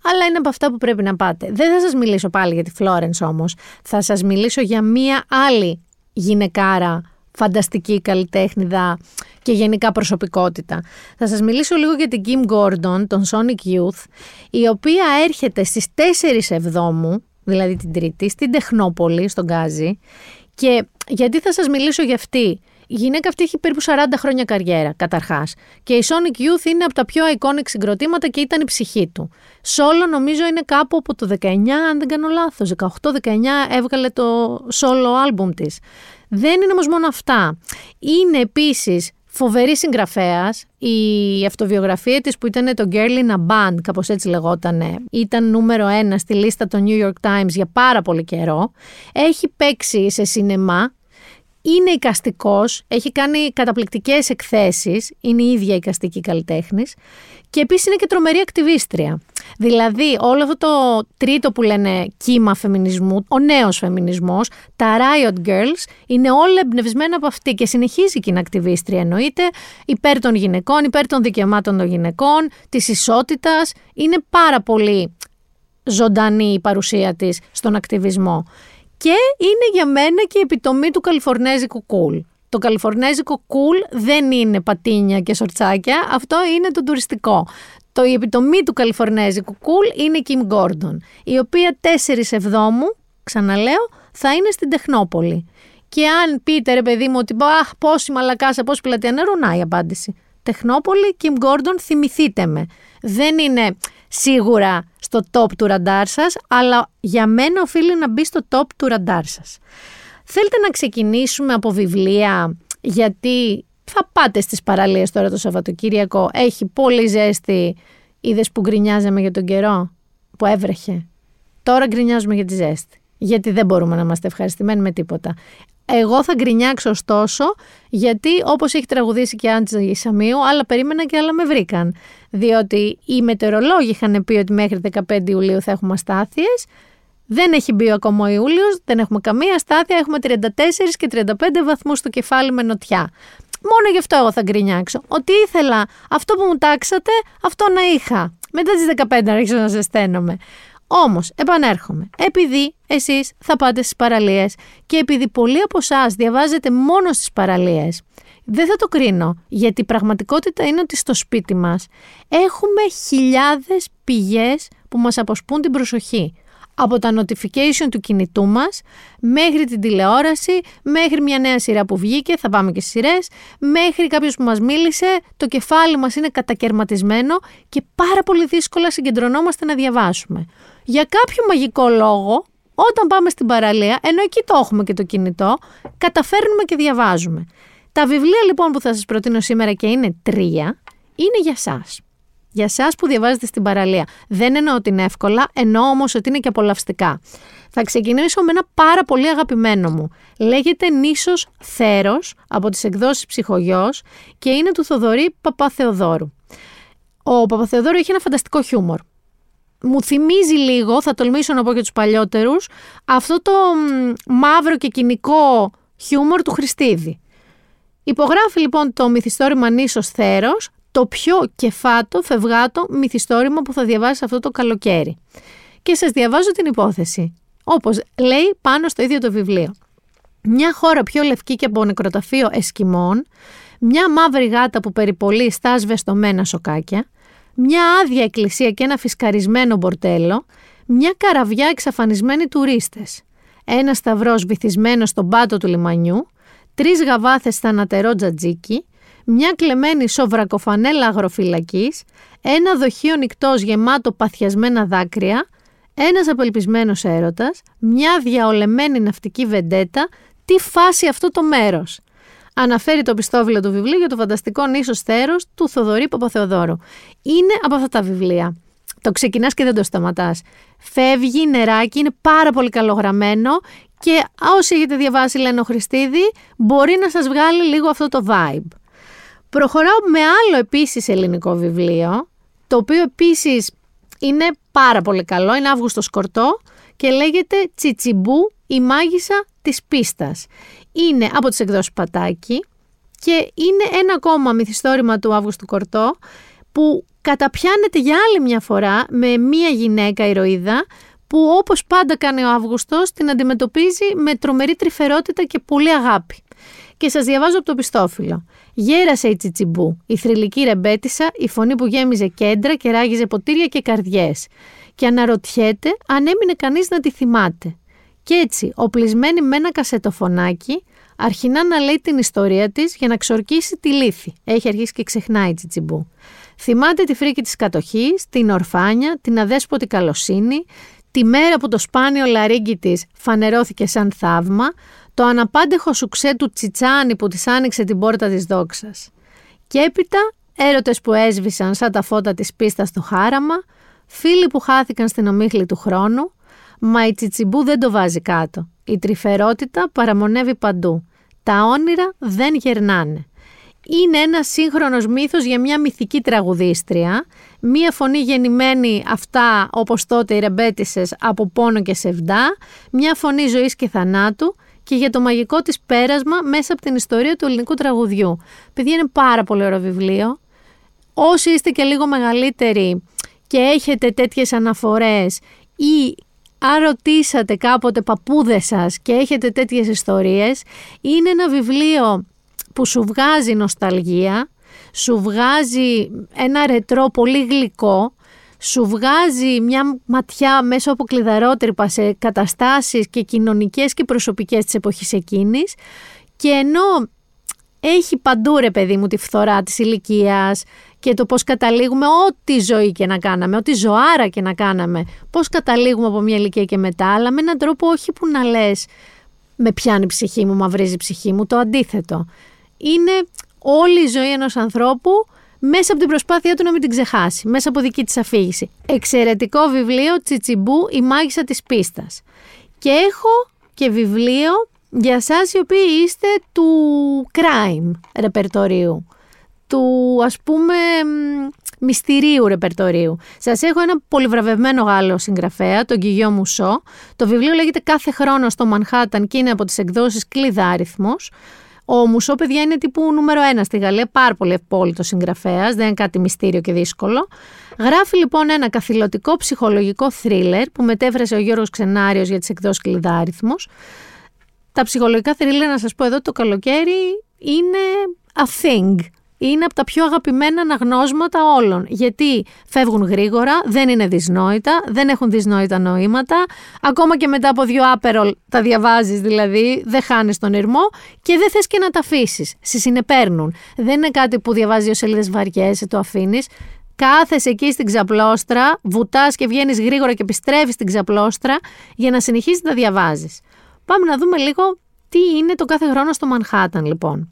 αλλά είναι από αυτά που πρέπει να πάτε. Δεν θα σας μιλήσω πάλι για τη Florence όμως. Θα σας μιλήσω για μία άλλη γυναικάρα φανταστική καλλιτέχνηδα και γενικά προσωπικότητα. Θα σας μιλήσω λίγο για την Kim Gordon, τον Sonic Youth, η οποία έρχεται στις 4 Εβδόμου, δηλαδή την Τρίτη, στην Τεχνόπολη, στον Γκάζι. Και γιατί θα σας μιλήσω για αυτή; Η γυναίκα αυτή έχει περίπου 40 χρόνια καριέρα, καταρχάς. Και η Sonic Youth είναι από τα πιο iconic συγκροτήματα και ήταν η ψυχή του. Solo νομίζω είναι κάπου από το 19, αν δεν κάνω λάθος. 18-19 έβγαλε το solo album της. Δεν είναι όμως μόνο αυτά. Είναι επίσης φοβερή συγγραφέας. Η αυτοβιογραφία της που ήταν το Girl in a Band, κάπως έτσι λεγότανε, ήταν νούμερο ένα στη λίστα των New York Times για πάρα πολύ καιρό. Έχει παίξει σε σινεμά, είναι οικαστικός, έχει κάνει καταπληκτικές εκθέσεις, είναι η ίδια οικαστική καλλιτέχνης και επίσης είναι και τρομερή ακτιβίστρια. Δηλαδή όλο αυτό το τρίτο που λένε κύμα φεμινισμού, ο νέος φεμινισμός, τα Riot Girls είναι όλα εμπνευσμένα από αυτή και συνεχίζει και είναι ακτιβίστρια εννοείται υπέρ των γυναικών, υπέρ των δικαιωμάτων των γυναικών, της ισότητας, είναι πάρα πολύ ζωντανή η παρουσία της στον ακτιβισμό. Και είναι για μένα και η επιτομή του καλιφορνέζικου κουλ. Το καλιφορνέζικο cool δεν είναι πατίνια και σορτσάκια, αυτό είναι το τουριστικό. Το η επιτομή του καλιφορνέζικου cool είναι η Kim Gordon, η οποία 4 Εβδόμου, ξαναλέω, θα είναι στην Τεχνόπολη. Και αν πείτε ρε παιδί μου ότι αχ πόση μαλακάσα, πόση πλατεία νερό, να η απάντηση. Τεχνόπολη, Kim Gordon, θυμηθείτε με. Δεν είναι σίγουρα στο top του ραντάρ σας, αλλά για μένα οφείλει να μπει στο top του ραντάρ σας. Θέλετε να ξεκινήσουμε από βιβλία, γιατί θα πάτε στις παραλίες τώρα το Σαββατοκύριακο, έχει πολύ ζέστη, είδες που γκρινιάζαμε για τον καιρό, που έβρεχε; Τώρα γκρινιάζουμε για τη ζέστη, γιατί δεν μπορούμε να είμαστε ευχαριστημένοι με τίποτα. Εγώ θα γκρινιάξω ωστόσο, γιατί όπως έχει τραγουδήσει και η Άντζα Σαμίου, άλλα περίμενα και άλλα με βρήκαν. Διότι οι μετεωρολόγοι είχαν πει ότι μέχρι 15 Ιουλίου θα έχουμε αστάθειες. Δεν έχει μπει ακόμα ο Ιούλιος, δεν έχουμε καμία αστάθεια. Έχουμε 34 και 35 βαθμούς στο κεφάλι με νοτιά. Μόνο γι' αυτό εγώ θα γκρινιάξω. Ότι ήθελα αυτό που μου τάξατε, αυτό να είχα. Μετά τις 15 να αρχίσω να ζεσταίνομαι. Όμως, επανέρχομαι, επειδή εσείς θα πάτε στις παραλίες και επειδή πολλοί από εσάς διαβάζετε μόνο στις παραλίες, δεν θα το κρίνω, γιατί η πραγματικότητα είναι ότι στο σπίτι μας έχουμε χιλιάδες πηγές που μας αποσπούν την προσοχή. Από τα notification του κινητού μας, μέχρι την τηλεόραση, μέχρι μια νέα σειρά που βγήκε, θα πάμε και στις σειρές, μέχρι κάποιος που μας μίλησε, το κεφάλι μας είναι κατακαιρματισμένο και πάρα πολύ δύσκολα συγκεντρωνόμαστε να διαβάσουμε για κάποιο μαγικό λόγο, όταν πάμε στην παραλία, ενώ εκεί το έχουμε και το κινητό, καταφέρνουμε και διαβάζουμε. Τα βιβλία λοιπόν που θα σας προτείνω σήμερα και είναι τρία, είναι για σας. Για σας που διαβάζετε στην παραλία. Δεν εννοώ ότι είναι εύκολα, εννοώ όμως ότι είναι και απολαυστικά. Θα ξεκινήσω με ένα πάρα πολύ αγαπημένο μου. Λέγεται Νήσος Θέρος από τις εκδόσεις Ψυχογιός και είναι του Θοδωρή Παπαθεοδόρου. Ο Παπαθεοδόρου έχει ένα φανταστικό χιούμορ μου θυμίζει λίγο, θα τολμήσω να πω για τους παλιότερους, αυτό το μαύρο και κοινικό χιούμορ του Χριστίδη. Υπογράφει λοιπόν το μυθιστόρημα Νήσος Θέρος, το πιο κεφάτο, φευγάτο μυθιστόρημα που θα διαβάσεις αυτό το καλοκαίρι. Και σας διαβάζω την υπόθεση, όπως λέει πάνω στο ίδιο το βιβλίο. Μια χώρα πιο λευκή και από νεκροταφείο εσκιμών, μια μαύρη γάτα που περιπολεί στα σβεστομένα σοκάκια, μια άδεια εκκλησία και ένα φυσκαρισμένο μπορτέλο, μια καραβιά εξαφανισμένοι τουρίστες, ένα σταυρός βυθισμένος στον πάτο του λιμανιού, τρεις γαβάθες θανατερό τζατζίκι, μια κλεμμένη σοβρακοφανέλα αγροφυλακής, ένα δοχείο νυχτός γεμάτο παθιασμένα δάκρυα, ένας απελπισμένος έρωτας, μια διαολεμένη ναυτική βεντέτα, τι φάση αυτό το μέρος αναφέρει το πιστόβιλο του βιβλίου για το φανταστικό νήσος Θέρος του Θοδωρή Παπαθεοδόρου. Είναι από αυτά τα βιβλία. Το ξεκινάς και δεν το σταματάς. Φεύγει νεράκι, είναι πάρα πολύ καλογραμμένο και όσοι έχετε διαβάσει Λένο Χριστίδη, μπορεί να σας βγάλει λίγο αυτό το vibe. Προχωράω με άλλο επίσης ελληνικό βιβλίο, το οποίο επίσης είναι πάρα πολύ καλό, είναι Αύγουστος Σκορτό και λέγεται Τσιτσιμπού η μάγισσα της πίστας είναι από τις εκδόσεις Πατάκη και είναι ένα ακόμα μυθιστόρημα του Αύγουστου Κορτό που καταπιάνεται για άλλη μια φορά με μία γυναίκα ηρωίδα που όπως πάντα κάνει ο Αύγουστος την αντιμετωπίζει με τρομερή τρυφερότητα και πολύ αγάπη. Και σας διαβάζω από το πιστόφυλλο. Γέρασε η Τσιτσιμπού, η θρηλυκή ρεμπέτησα, η φωνή που γέμιζε κέντρα και ράγιζε ποτήρια και καρδιές. Και αναρωτιέται αν έμεινε κανείς να τη θυμάται. Και έτσι, οπλισμένη με ένα κασετοφωνάκι, αρχινά να λέει την ιστορία της για να ξορκίσει τη λύθη. Έχει αρχίσει και ξεχνάει η Τσιτσιμπού. Θυμάται τη φρίκη της κατοχής, την ορφάνια, την αδέσποτη καλοσύνη, τη μέρα που το σπάνιο λαρίγκι της φανερώθηκε σαν θαύμα, το αναπάντεχο σουξέ του Τσιτσάνι που της άνοιξε την πόρτα της δόξας. Και έπειτα έρωτες που έσβησαν σαν τα φώτα της πίστας στο χάραμα, φίλοι που χάθηκαν στην ομίχλη του χρόνου, μα η Τσιτσιμπού δεν το βάζει κάτω. Η τρυφερότητα παραμονεύει παντού. Τα όνειρα δεν γερνάνε. Είναι ένα σύγχρονος μύθος για μια μυθική τραγουδίστρια, μια φωνή γεννημένη αυτά όπως τότε οι ρεμπέτησες από πόνο και σεβδά, μια φωνή ζωής και θανάτου και για το μαγικό της πέρασμα μέσα από την ιστορία του ελληνικού τραγουδιού. Παιδιά είναι πάρα πολύ ωραίο βιβλίο. Όσοι είστε και λίγο μεγαλύτεροι και έχετε τέτοιες αναφορές ή αν ρωτήσατε κάποτε παππούδες σας και έχετε τέτοιες ιστορίες, είναι ένα βιβλίο που σου βγάζει νοσταλγία, σου βγάζει ένα ρετρό πολύ γλυκό, σου βγάζει μια ματιά μέσω από κλειδαρότρυπα σε καταστάσεις και κοινωνικές και προσωπικές της εποχής εκείνης και ενώ έχει παντού ρε παιδί μου τη φθορά της ηλικίας και το πώς καταλήγουμε ό,τι ζωή και να κάναμε, ό,τι ζωάρα και να κάναμε, πώς καταλήγουμε από μια ηλικία και μετά, αλλά με έναν τρόπο όχι που να λες με πιάνει η ψυχή μου, μαυρίζει η ψυχή μου, το αντίθετο. Είναι όλη η ζωή ενός ανθρώπου μέσα από την προσπάθειά του να μην την ξεχάσει, μέσα από δική της αφήγηση. Εξαιρετικό βιβλίο Τσιτσιμπού, η μάγισσα της πίστας. Και έχω και βιβλίο για σας οι οποίοι είστε του crime ρεπερτορίου, του ας πούμε μυστηρίου ρεπερτορίου. Σας έχω ένα πολυβραβευμένο Γάλλο συγγραφέα, τον Κιγιό Μουσό. Το βιβλίο λέγεται «Κάθε χρόνο στο Μανχάταν» και είναι από τις εκδόσεις Κλειδάριθμος. Ο Μουσό, παιδιά, είναι τύπου νούμερο ένα στη Γαλλία, πάρα πολύ ευπόλυτος συγγραφέας, δεν είναι κάτι μυστήριο και δύσκολο. Γράφει λοιπόν ένα καθηλωτικό ψυχολογικό θρίλερ που μετέφρασε ο Γιώργος Ξενάριος για τις εκδόσεις Κλειδάριθμος. Τα ψυχολογικά θρίλερ, να σας πω εδώ, το καλοκαίρι είναι a thing. Είναι από τα πιο αγαπημένα αναγνώσματα όλων. Γιατί φεύγουν γρήγορα, δεν είναι δυσνόητα, δεν έχουν δυσνόητα νοήματα. Ακόμα και μετά από δύο άπερολ τα διαβάζεις δηλαδή, δεν χάνεις τον ήρμο και δεν θες και να τα αφήσεις. Σε συνεπέρνουν. Δεν είναι κάτι που διαβάζει δύο σελίδες βαριές, το αφήνεις. Κάθεσαι εκεί στην ξαπλώστρα, βουτάς και βγαίνεις γρήγορα και επιστρέφεις στην ξαπλώστρα για να συνεχίσεις να τα διαβάζεις. Πάμε να δούμε λίγο τι είναι το κάθε χρόνο στο Μανχάταν λοιπόν.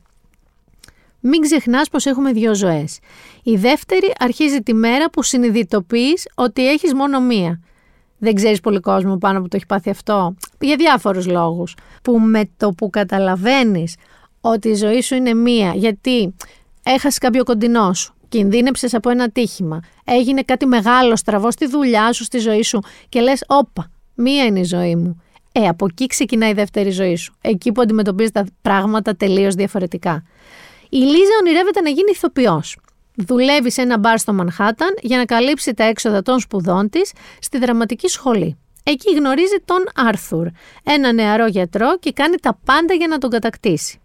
Μην ξεχνάς πως έχουμε δύο ζωές. Η δεύτερη αρχίζει τη μέρα που συνειδητοποιείς ότι έχεις μόνο μία. Δεν ξέρεις πολύ κόσμο πάνω που το έχει πάθει αυτό. Για διάφορους λόγους. Που με το που καταλαβαίνεις ότι η ζωή σου είναι μία, γιατί έχασες κάποιο κοντινό σου, κινδύνεψες από ένα τύχημα, έγινε κάτι μεγάλο στραβό στη δουλειά σου, στη ζωή σου και λες όπα, μία είναι η ζωή μου. Ε, από εκεί ξεκινάει η δεύτερη ζωή σου. Εκεί που αντιμετωπίζεις τα πράγματα τελείως διαφορετικά. Η Λίζα ονειρεύεται να γίνει ηθοποιός. Δουλεύει σε ένα μπαρ στο Μανχάταν για να καλύψει τα έξοδα των σπουδών της στη δραματική σχολή. Εκεί γνωρίζει τον Άρθουρ, ένα νεαρό γιατρό και κάνει τα πάντα για να τον κατακτήσει.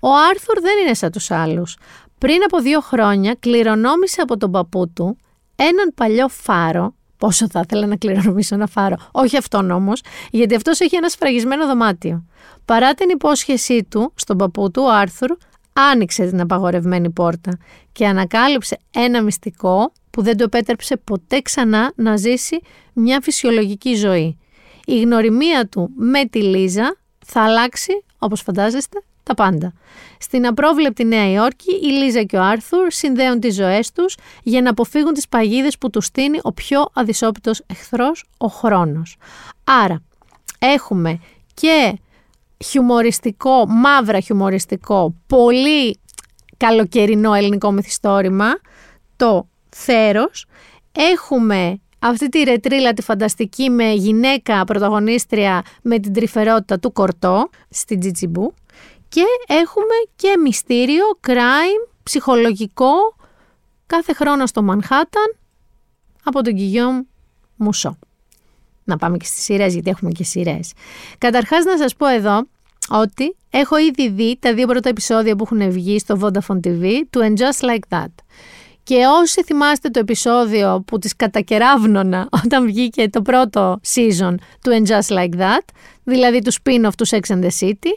Ο Άρθουρ δεν είναι σαν τους άλλους. Πριν από δύο χρόνια κληρονόμησε από τον παππού του έναν παλιό φάρο Πόσο θα ήθελα να κληρονομήσω ένα φάρο. Όχι αυτόν όμως, γιατί αυτός έχει ένα σφραγισμένο δωμάτιο. Παρά την υπόσχεσή του στον παππού του, ο Άρθουρ άνοιξε την απαγορευμένη πόρτα και ανακάλυψε ένα μυστικό που δεν το επέτρεψε ποτέ ξανά να ζήσει μια φυσιολογική ζωή. Η γνωριμία του με τη Λίζα θα αλλάξει, όπως φαντάζεστε, τα πάντα. Στην απρόβλεπτη Νέα Υόρκη, η Λίζα και ο Άρθουρ συνδέουν τις ζωές τους για να αποφύγουν τις παγίδες που τους στείνει ο πιο αδυσόπιτος εχθρός, ο χρόνος. Άρα, έχουμε και χιουμοριστικό, μαύρα χιουμοριστικό, πολύ καλοκαιρινό ελληνικό μυθιστόρημα, το Θέρος. Έχουμε αυτή τη ρετρίλα τη φανταστική με γυναίκα πρωταγωνίστρια με την τρυφερότητα του Κορτό στην Τζιτζιμπού. Και έχουμε και μυστήριο, crime, ψυχολογικό, κάθε χρόνο στο Μανχάταν από τον Κιγιόμ Μουσό. Να πάμε και στις σειρές, γιατί έχουμε και σειρές. Καταρχάς να σας πω εδώ ότι έχω ήδη δει τα δύο πρώτα επεισόδια που έχουν βγει στο Vodafone TV του And Just Like That. Και όσοι θυμάστε το επεισόδιο που τις κατακεράβνονα όταν βγήκε το πρώτο season του And Just Like That, δηλαδή του spin-off του Sex and the City,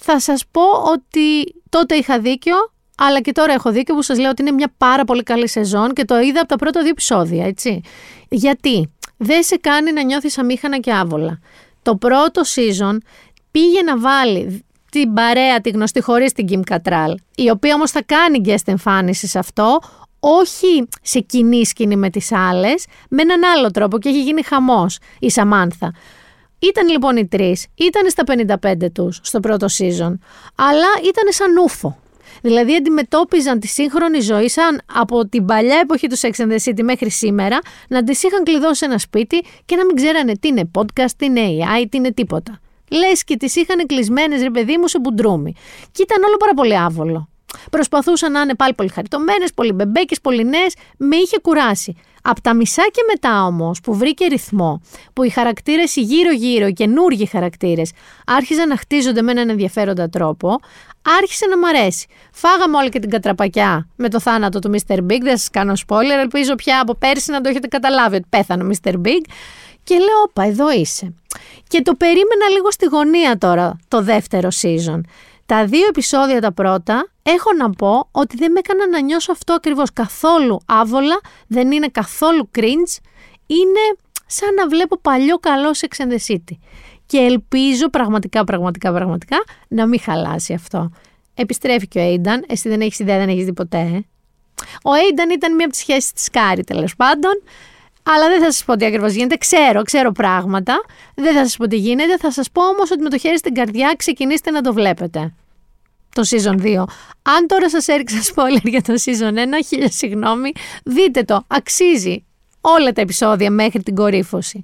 θα σας πω ότι τότε είχα δίκιο, αλλά και τώρα έχω δίκιο που σας λέω ότι είναι μια πάρα πολύ καλή σεζόν και το είδα από τα πρώτα δύο επεισόδια, έτσι. Γιατί; Δεν σε κάνει να νιώθεις αμήχανα και άβολα. Το πρώτο season πήγε να βάλει την παρέα, τη γνωστή χωρίς την Kim Cattrall, η οποία όμως θα κάνει guest εμφάνισης σε αυτό, όχι σε κοινή σκηνή με τις άλλες, με έναν άλλο τρόπο και έχει γίνει χαμός η Σαμάνθα. Ήταν λοιπόν οι τρεις, ήταν στα 55 τους στο πρώτο season, αλλά ήταν σαν ούφο. Δηλαδή αντιμετώπιζαν τη σύγχρονη ζωή σαν από την παλιά εποχή τους Sex and the City μέχρι σήμερα να τις είχαν κλειδώσει σε ένα σπίτι και να μην ξέρανε τι είναι podcast, τι είναι AI, τι είναι τίποτα. Λες και τις είχαν κλεισμένες, ρε παιδί μου, σε μπουντρούμι. Και ήταν όλο πάρα πολύ άβολο. Προσπαθούσαν να είναι πάλι πολύ χαριτωμένες, πολύ μπεμπέκες, πολύ νέες. Με είχε κουράσει. Από τα μισά και μετά όμως, που βρήκε ρυθμό, που οι χαρακτήρες γύρω-γύρω, οι καινούργιοι χαρακτήρες, άρχιζαν να χτίζονται με έναν ενδιαφέροντα τρόπο, άρχισε να μ' αρέσει. Φάγαμε όλη και την κατραπακιά με το θάνατο του Mr. Big. Δεν σας κάνω spoiler, ελπίζω πια από πέρσι να το έχετε καταλάβει ότι πέθανε ο Mr. Big. Και λέω, όπα, εδώ είσαι. Και το περίμενα λίγο στη γωνία τώρα, το δεύτερο season. Τα δύο επεισόδια τα πρώτα, έχω να πω ότι δεν με έκανα να νιώσω αυτό ακριβώς καθόλου άβολα, δεν είναι καθόλου cringe, είναι σαν να βλέπω παλιό καλό Sex and the City. Και ελπίζω πραγματικά, πραγματικά, πραγματικά να μην χαλάσει αυτό. Επιστρέφει και ο Aidan, εσύ δεν έχεις ιδέα, δεν έχεις δει ποτέ. ε; Ο Aidan ήταν μία από τις σχέσεις της Κάρη τέλος πάντων. Αλλά δεν θα σας πω τι ακριβώς γίνεται. Ξέρω, ξέρω πράγματα. Δεν θα σας πω τι γίνεται. Θα σας πω όμως ότι με το χέρι στην καρδιά ξεκινήστε να το βλέπετε. Το season 2. Αν τώρα σας έριξα spoiler για το season 1, χίλια συγγνώμη, δείτε το. Αξίζει όλα τα επεισόδια μέχρι την κορύφωση.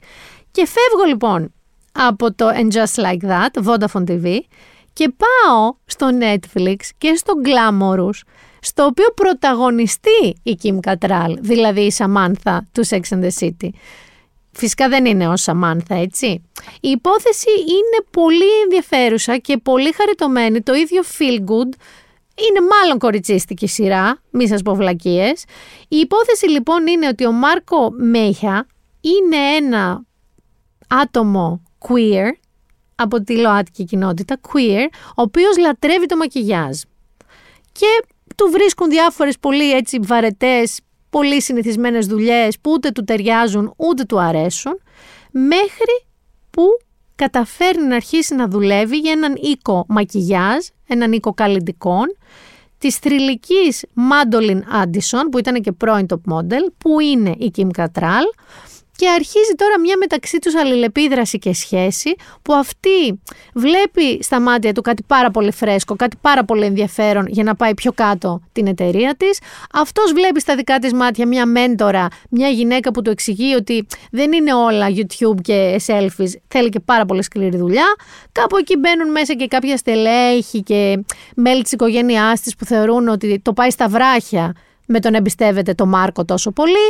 Και φεύγω λοιπόν από το And Just Like That, Vodafone TV, και πάω στο Netflix και στο Glamorous, στο οποίο πρωταγωνιστεί η Kim Cattrall, δηλαδή η Σαμάνθα του Sex and the City. Φυσικά δεν είναι ως Σαμάνθα, έτσι. Η υπόθεση είναι πολύ ενδιαφέρουσα και πολύ χαριτωμένη, το ίδιο feel good, είναι μάλλον κοριτσίστικη σειρά, μη σας πω βλακίες. Η υπόθεση λοιπόν είναι ότι ο Μάρκο Μέιχα είναι ένα άτομο queer, από τη ΛΟΑΤΚΙ κοινότητα, queer, ο οποίος λατρεύει το μακιγιάζ. Και του βρίσκουν διάφορες πολύ έτσι βαρετές, πολύ συνηθισμένες δουλειές που ούτε του ταιριάζουν ούτε του αρέσουν, μέχρι που καταφέρνει να αρχίσει να δουλεύει για έναν οίκο μακιγιάζ, έναν οίκο καλλιτικών, της θρηλυκής Μάντολιν Άντισον, που ήταν και πρώην top model, που είναι η Kim Cattrall, και αρχίζει τώρα μια μεταξύ τους αλληλεπίδραση και σχέση που αυτή βλέπει στα μάτια του κάτι πάρα πολύ φρέσκο, κάτι πάρα πολύ ενδιαφέρον για να πάει πιο κάτω την εταιρεία της. Αυτός βλέπει στα δικά της μάτια μια μέντορα, μια γυναίκα που του εξηγεί ότι δεν είναι όλα YouTube και selfies, θέλει και πάρα πολύ σκληρή δουλειά. Κάπου εκεί μπαίνουν μέσα και κάποια στελέχη και μέλη της οικογένειάς της που θεωρούν ότι το πάει στα βράχια με τον εμπιστεύεται το Μάρκο τόσο πολύ.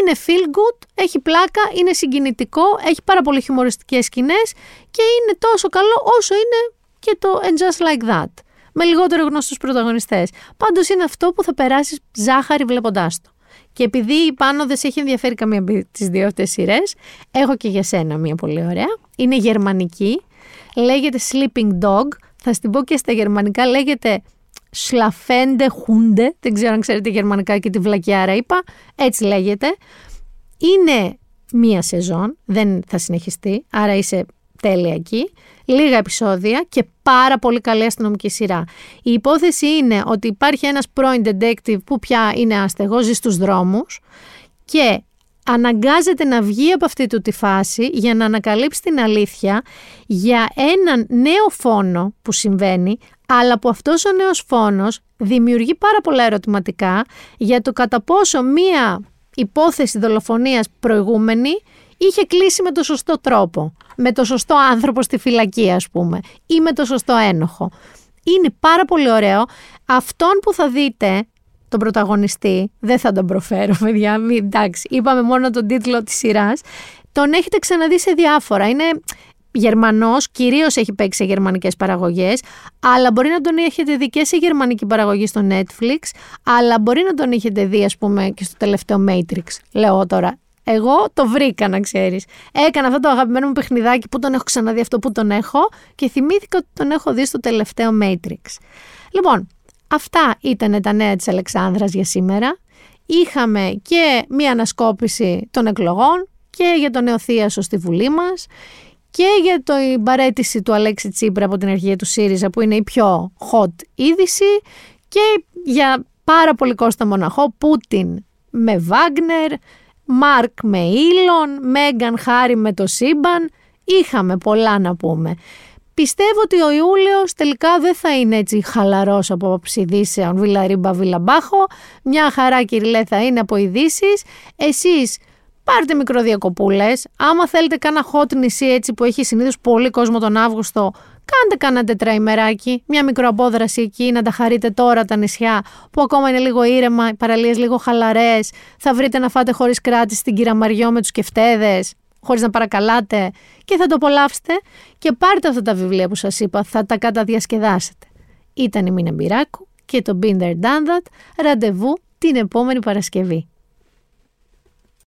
Είναι feel good, έχει πλάκα, είναι συγκινητικό, έχει πάρα πολύ χιουμοριστικές σκηνές και είναι τόσο καλό όσο είναι και το And Just Like That. Με λιγότερο γνωστούς πρωταγωνιστές. Πάντως είναι αυτό που θα περάσεις ζάχαρη βλέποντάς το. Και επειδή πάνω δεν σε έχει ενδιαφέρει καμία από τις δύο αυτές σειρές, έχω και για σένα μία πολύ ωραία. Είναι γερμανική, λέγεται Sleeping Dog. Θα στην πω και στα γερμανικά, λέγεται Σλαφέντε Χούντε, δεν ξέρω αν ξέρετε γερμανικά και τη βλακιάρα είπα, έτσι λέγεται. Είναι μία σεζόν, δεν θα συνεχιστεί, άρα είσαι τέλεια εκεί. Λίγα επεισόδια και πάρα πολύ καλή αστυνομική σειρά. Η υπόθεση είναι ότι υπάρχει ένας πρώην detective που πια είναι άστεγος, ζει στους δρόμους και αναγκάζεται να βγει από αυτή του τη φάση για να ανακαλύψει την αλήθεια για έναν νέο φόνο που συμβαίνει, αλλά που αυτός ο νέος φόνος δημιουργεί πάρα πολλά ερωτηματικά για το κατά πόσο μία υπόθεση δολοφονίας προηγούμενη είχε κλείσει με το σωστό τρόπο, με το σωστό άνθρωπο στη φυλακή ας πούμε ή με το σωστό ένοχο. Είναι πάρα πολύ ωραίο. Αυτόν που θα δείτε τον πρωταγωνιστή, δεν θα τον προφέρω, παιδιά, μην, εντάξει, είπαμε μόνο τον τίτλο της σειράς, τον έχετε ξαναδεί σε διάφορα. Είναι Γερμανός, κυρίως έχει παίξει σε γερμανικές παραγωγές, αλλά μπορεί να τον έχετε δει και σε γερμανική παραγωγή στο Netflix, αλλά μπορεί να τον έχετε δει, ας πούμε, και στο τελευταίο Matrix. Λέω τώρα, εγώ το βρήκα, να ξέρεις. Έκανα αυτό το αγαπημένο μου παιχνιδάκι που τον έχω ξαναδεί αυτό που τον έχω και θυμήθηκα ότι τον έχω δει στο τελευταίο Matrix. Λοιπόν, αυτά ήταν τα νέα της Αλεξάνδρας για σήμερα. Είχαμε και μία ανασκόπηση των εκλογών και για τον νεοθίασο στη Βουλή μας και για την παρέτηση του Αλέξη Τσίπρα από την αρχή του ΣΥΡΙΖΑ που είναι η πιο hot είδηση και για πάρα πολύ Κώστα Μοναχό, Πούτιν με Βάγνερ, Μάρκ με Ήλον, Μέγκαν Χάρη με το σύμπαν. Είχαμε πολλά να πούμε. Πιστεύω ότι ο Ιούλιος τελικά δεν θα είναι έτσι χαλαρός από αψιδίσεων βιλαρίμπα βιλαμπάχο. Μια χαρά κυριλέ θα είναι από ειδήσεις. Εσείς πάρτε μικροδιακοπούλες. Άμα θέλετε κάνα hot νησί έτσι που έχει συνήθως πολύ κόσμο τον Αύγουστο, κάντε κάνα τετραημεράκι, μια μικροαπόδραση εκεί, να τα χαρείτε τώρα τα νησιά που ακόμα είναι λίγο ήρεμα, οι παραλίες λίγο χαλαρές, θα βρείτε να φάτε χωρίς κράτηση στην Κυραμαριό με τους κεφτέδες, χωρίς να παρακαλάτε και θα το απολαύσετε και πάρτε αυτά τα βιβλία που σας είπα, θα τα καταδιασκεδάσετε. Ήταν η Μίνα Μπυράκου και το Binder Done That, ραντεβού την επόμενη Παρασκευή.